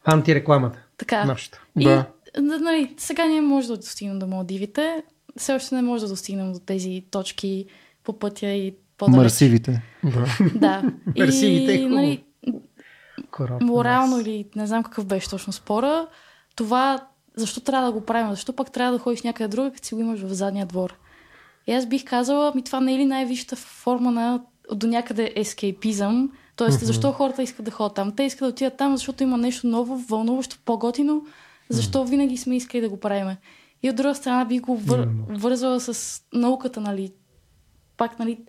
Антирекламата. Така. Нашата. И, Да. нали, сега ние може да достигнем до Малдивите. Все още не може да достигнем до тези точки по пътя и по-далеч. Марсивите. Да. Да. Марсивите е нали, Коротко. морално или не знам какъв беше точно спора, това защо трябва да го правим? Защо пък трябва да ходиш някъде друга, като си го имаш в задния двор? И аз бих казала, ми това не е ли най-висшата форма на до някъде ескейпизъм? Тоест, защо хората искат да ходят там? Те искат да отидат там, защото има нещо ново, вълнуващо, по-готино. Защо винаги сме искали да го правим? И от друга страна бих го вър... вързвала с науката, нали? Пак, нали?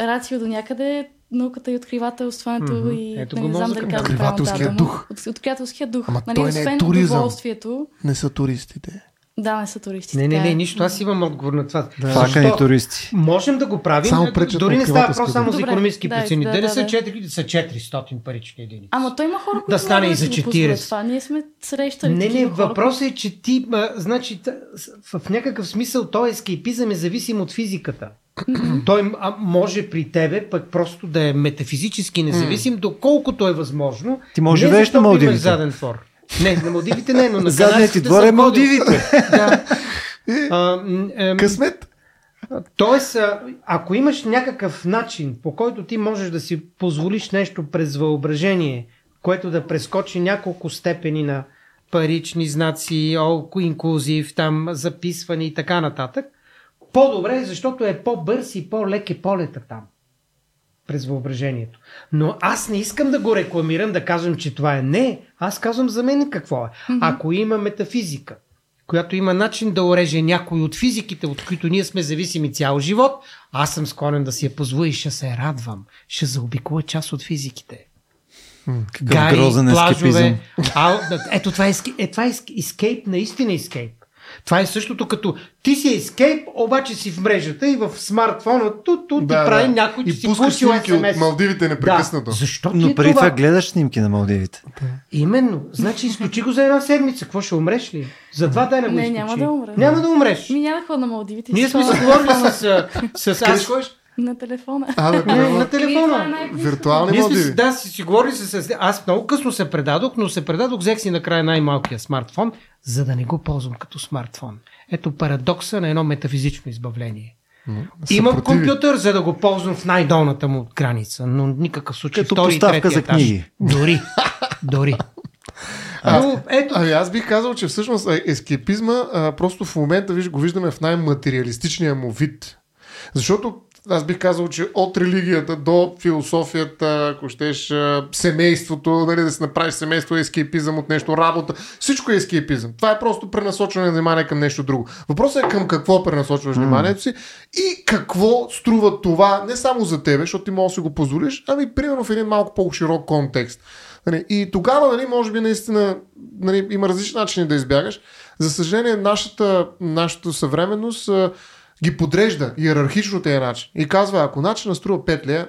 Рацио до някъде, науката и откривателството Мгм. и Ето нали, го не знам дали казвам правилно дух. От, откривателския дух. Ама нали, той не е освен туризъм. удоволствието. Не са туристите. Да, не са туристи. Не, не, не, е. нищо. Аз имам отговор на това. Плакани Защо? туристи. Можем да го правим. Само Дори не става въпрос само за Добре, економически да, причини. да, Дали да, са да. 4 са 400 парични единици. Ама той има хора, които стане могат и за си го 40. позволят Това. Ние сме срещали Не, не, въпросът е, че ти, а, значи, в някакъв смисъл, той ескейпизъм е зависим от физиката. Той а, може при тебе пък просто да е метафизически независим, доколкото е възможно. Ти може Не да живееш на Малдивите. заден двор. Не, на Малдивите не, но на Задният ти двор е. Малдивите. Да. А, м, ем, Късмет? Тоест, а, ако имаш някакъв начин, по който ти можеш да си позволиш нещо през въображение, което да прескочи няколко степени на парични знаци, олко инклюзив, там записване и така нататък, по-добре, е, защото е по-бърз и по-лек е полета там. През въображението. Но аз не искам да го рекламирам, да казвам, че това е. Не, аз казвам за мен какво е. Ако има метафизика, която има начин да ореже някой от физиките, от които ние сме зависими цял живот, аз съм склонен да си я позволя и ще се радвам. Ще заобиколя част от физиките. Какъв грозен ескепизъм. А, ето това е, е, това е ескейп, наистина ескейп. Това е същото като ти си ескейп, обаче си в мрежата и в смартфона тут, тут Да, ти прави да. някой, че И си пускаш пушил снимки от. Малдивите непрекъснато. Да. Защо Но преди това? това гледаш снимки на Малдивите. Именно. Значи изключи го за една седмица. Какво ще умреш ли? За два дена го Не, изключи. няма да умра. Няма да умреш. Ми няма да ходя на Малдивите. Ние сме си ходя говорили с, с, с аз, ходиш? На телефона. А, да, не, трябва- на Ми, това е телефона. Виртуални си- Малдиви. да, си, си говорили с. Аз много късно се предадох, но се предадох, взех си накрая най-малкия смартфон, за да не го ползвам като смартфон. Ето парадокса на едно метафизично избавление. Имам компютър, за да го ползвам в най-долната му граница, но никакъв случай Като втори трети за етаж. книги. Дори. Дори. Но, ето, Ами аз бих казал, че всъщност а, ескепизма а, просто в момента виж, го виждаме в най-материалистичния му вид. Защото аз бих казал, че от религията до философията, ако щеш, семейството, нали, да си направиш семейство ескейпизъм от нещо, работа, всичко е ескейпизъм. Това е просто пренасочване на внимание към нещо друго. Въпросът е към какво пренасочваш mm. вниманието си и какво струва това не само за тебе, защото ти можеш да си го позволиш, ами примерно в един малко по-широк контекст. Нали, и тогава, нали, може би наистина нали, има различни начини да избягаш. За съжаление, нашата, нашата съвременност ги подрежда иерархично тези начин. И казва, ако начинът струва 5 лея,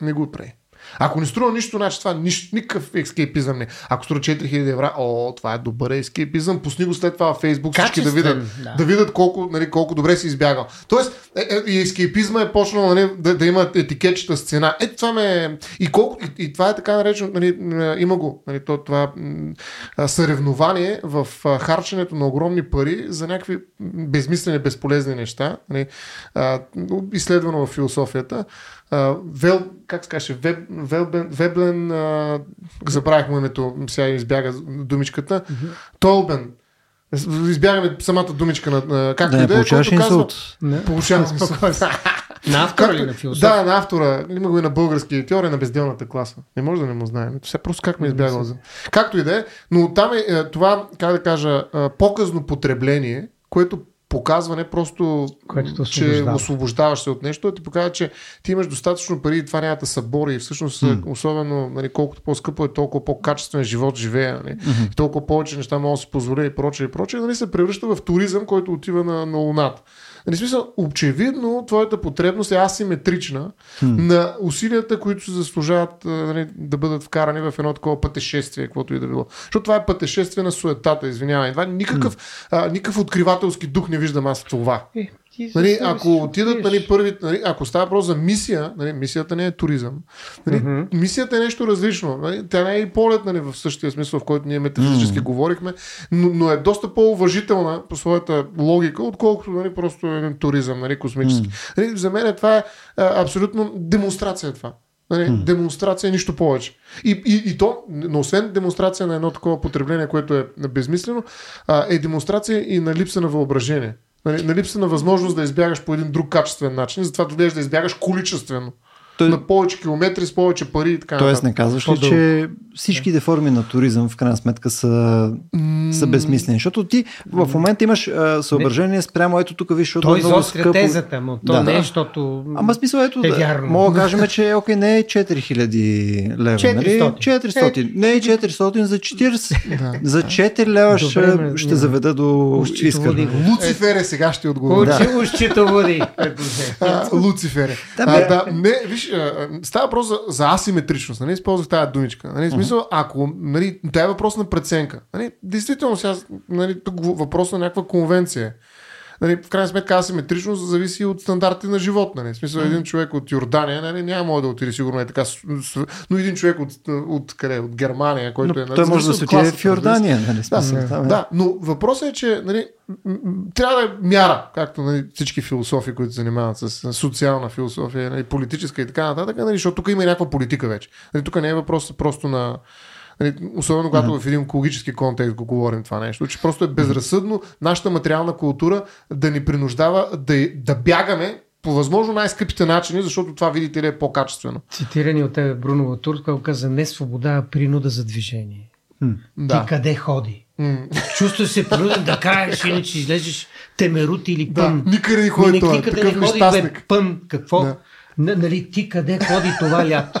не го прави. Ако не струва нищо, значи това нищо, никакъв ескейпизъм не. Ако струва 4000 евро, о, това е добър ескейпизъм. Пусни го след това в Фейсбук, всички да видят, да. да видят колко, нали, колко добре си избягал. Тоест, е, е, и ескейпизма е почнал нали, да, да има етикетчета с цена. Е, това ме... И, колко, и, и това е така наречено, нали, има го, нали, то, това съревнование в харченето на огромни пари за някакви безмислени, безполезни неща. Нали, изследвано в философията. Вел, как се каже, Веб, Велбен, Веблен, а, забравих му името, сега избяга думичката, mm-hmm. Толбен, избягаме самата думичка на както да, и да е. Получаваш инсулт. Не. Получавам инсулт. на автора или на философ? Да, на автора. Има го и на български. Теория на безделната класа. Не може да не му знаем. Все просто как ме избягал за. Както и да е. Но там е, е това, как да кажа, показно потребление, което показва не просто, Което че освобождаваш се от нещо, ти показва, че ти имаш достатъчно пари и това няма да събори и всъщност mm. особено нали, колкото по-скъпо е, толкова по-качествен живот живее, нали, mm-hmm. толкова повече неща мога да си позволя и прочее и прочее, нали, се превръща в туризъм, който отива на, на Луната. Нали, смисъл, очевидно, твоята потребност е асиметрична hmm. на усилията, които се заслужават нали, да бъдат вкарани в едно такова пътешествие, каквото и да било. Защото това е пътешествие на суетата, извинявай. Това е никакъв, hmm. а, никакъв откривателски дух не виждам аз това. Е, Нали, ако отидат нали, първи, нали, ако става въпрос за мисия, нали, мисията не е туризъм. Нали, mm-hmm. Мисията е нещо различно. Нали, тя не е и полет нали, в същия смисъл, в който ние метафизически mm-hmm. говорихме, но, но е доста по-уважителна по своята логика, отколкото нали, просто един туризъм нали, космически. Mm-hmm. Нали, за мен това е а, абсолютно демонстрация това. Нали, hmm. Демонстрация, нищо повече. И, и, и то, но освен демонстрация на едно такова потребление, което е безмислено, а, е демонстрация и на липса на въображение. Нали, на липса на възможност да избягаш по един друг качествен начин, затова доведеш да избягаш количествено. Той... На повече километри, с повече пари и така. Тоест не казваш ли, че всичките форми на туризъм в крайна сметка са, mm. са безсмислени? Защото ти в момента имаш а, съображение спрямо ето тук виж, защото Той е много скъпо. тезата му, то да. не е, защото Ама смисъл ето, е вярно. мога да кажем, че окей, не е 4000 лева, 400. нали? 400. Е. Не е 400 за 40. Да. За 4 лева ще, Добре, ще заведа до искане. Луцифер е сега ще отговоря. Е. Да, не, виж, става въпрос за, за асиметричност. Нали? Използвах тази думичка. Нали? смисъл, ако нали, това е въпрос на преценка. Нали? Действително, сега нали, тук въпрос на някаква конвенция нали, в крайна сметка асиметричност зависи от стандарти на живот. Нали. В смисъл, един човек от Йордания нали, няма да отиде сигурно е така, но един човек от, от, къде, от Германия, който но е... Той може да се отиде в Йордания. Нали, смисъл, да, там, е. да, но въпросът е, че нали, трябва да е мяра, както нали, всички философи, които се занимават с социална философия, нали, политическа и така нататък, нали, защото тук има някаква политика вече. Нали, тук не е въпрос просто на Нали, особено когато mm-hmm. в един екологически контекст го говорим това нещо, че просто е безразсъдно нашата материална култура да ни принуждава да, да бягаме по възможно най-скъпите начини, защото това, видите ли, е по-качествено. Цитирани от тебе Бруно Латур, който каза не свобода, а принуда за движение. Mm. Да. Ти къде ходи? Mm. Чувстваш се принуден да кажеш, иначе излезеш темерут или пън. Да, никъде не ходи това. Никъде не ходи, бе, пън. Какво? Да. нали, ти къде ходи това лято?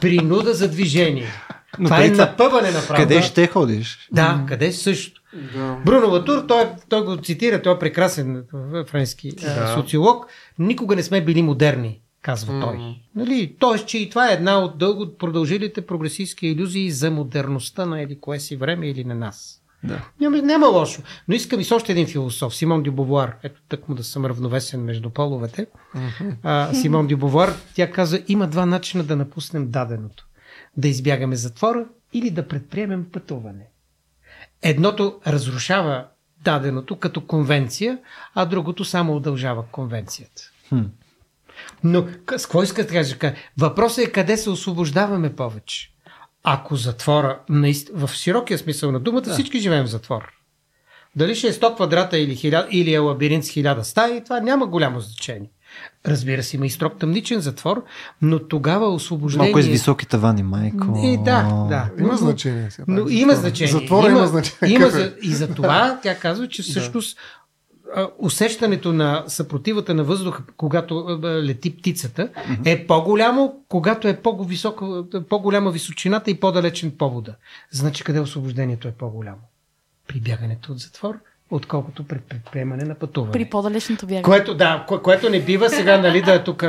Принуда за движение. Но това е напъване на правда. Къде ще ходиш? Да, къде също. Да. Бруно Латур, той, той го цитира, той е прекрасен френски да. социолог. Никога не сме били модерни, казва mm. той. Нали? Тоест, че и това е една от дълго продължилите прогресистски иллюзии за модерността на еди кое си време или на нас. Да. Няма, няма лошо. Но искам и с още един философ, Симон Дюбовуар. Ето тък му да съм равновесен между половете. Mm-hmm. А, Симон Дюбовуар, тя каза, има два начина да напуснем даденото да избягаме затвора или да предприемем пътуване. Едното разрушава даденото като конвенция, а другото само удължава конвенцията. Хм. Но с какво иска да кажа? Въпросът е къде се освобождаваме повече. Ако затвора, в широкия смисъл на думата, да. всички живеем в затвор. Дали ще е 100 квадрата или, 1000, или е лабиринт с 1000 стаи, това няма голямо значение. Разбира се, има и строг тъмничен затвор, но тогава освобождение... Малко е с високи тавани, майко. Е, да, да. Има Но- значение. Сега, Но има значение. Затвора има, значение. Има е? за, и за това тя казва, че всъщност усещането на съпротивата на въздуха, когато лети птицата, е по-голямо, когато е по-висока, по-голяма височината и по-далечен повода. Значи къде освобождението е по-голямо? При бягането от затвор, отколкото при предприемане на пътуване. При по-далечното бягане. Което, да, кое, което не бива сега, нали, да тук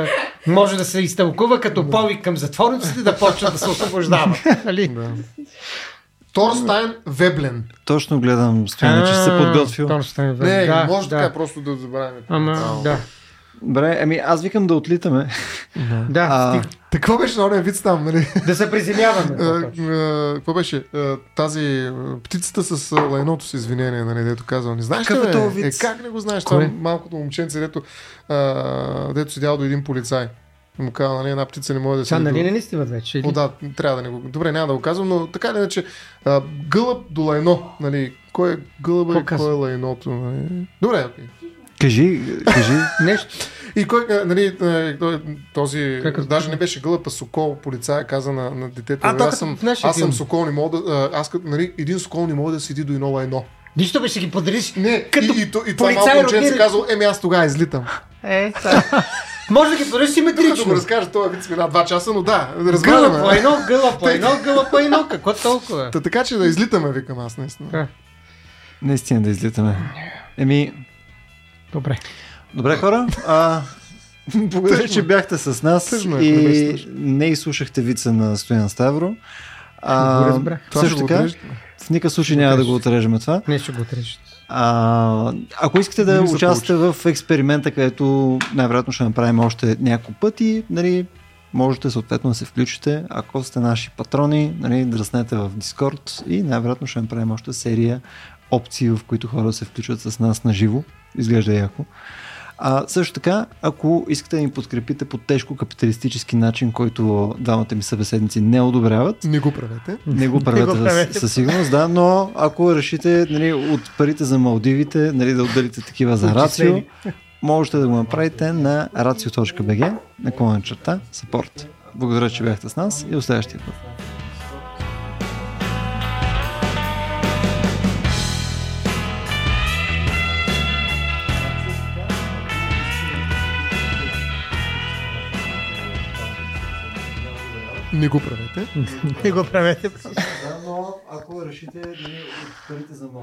може да се изтълкува като повик към затворниците да почнат да се освобождават. Нали? Да. Торстайн Веблен. Точно гледам, Стояне, че се подготвил. Торстайн, Не, да, може да. така просто да забравим. Ама, да. Добре, ами аз викам да отлитаме. Да, А, стига. Какво беше на вид там, нали? да се приземяваме. Какво беше? Тази птицата с лайното с извинение, нали, дето казал. Не знаеш ли, е? Е, как не го знаеш? Кое? Това малкото момченце, дето, а, дето седял до един полицай. Му казал, нали, една птица не може да се... Сега нали не ни стиват вече? Или? О, да, трябва да не го... Добре, няма да го казвам, но така или иначе, а, гълъб до лайно, нали, кой е гълъба и кой е лайното, нали? Добре, окей. Кажи, кажи. Нещо. И кой, а, нали, той- този, Как е? даже не беше гълъб, а Сокол, полицая, каза на, на детето, А, «Бе, то аз съм, аз съм. Сокол, не мога да, аз като, нали, един Сокол не мога да седи до едно лайно. Нищо бе ще ги подариш. Не, Като и, и, то- и това малко момченце родили- казал, еми аз тогава излитам. Е, та. Може да ги подариш Докато го симетрично. разкажа, това вид смина два часа, но да, разгледаме. едно, гъла по едно, гъла по едно. Какво толкова? Та, така че да излитаме, викам аз, наистина. Да. Наистина да излитаме. Еми, Добре. добре хора, а, благодаря, че бяхте с нас Тъжно е, и не изслушахте вица на Стоян Ставро. Го А, разбрах. Това също го така, в никакъв случай няма да го отрежем това. Не ще го отрежете. А, ако искате да участвате в експеримента, където най-вероятно ще направим още няколко пъти, нали, можете съответно да се включите, ако сте наши патрони, нали, драснете в Discord и най-вероятно ще направим още серия опции, в които хора се включват с нас на живо. Изглежда яко. А, също така, ако искате да ни подкрепите по тежко капиталистически начин, който двамата ми събеседници не одобряват, Не го правете. не го правете, го правете. със, със сигурност, да, но ако решите нали, от парите за Малдивите нали, да отделите такива за Рацио, можете да го направите на racio.bg наклонен черта support. Благодаря, че бяхте с нас и до следващия път. Не го правете. Не го правете. но ако решите нали, от парите за Малдивите,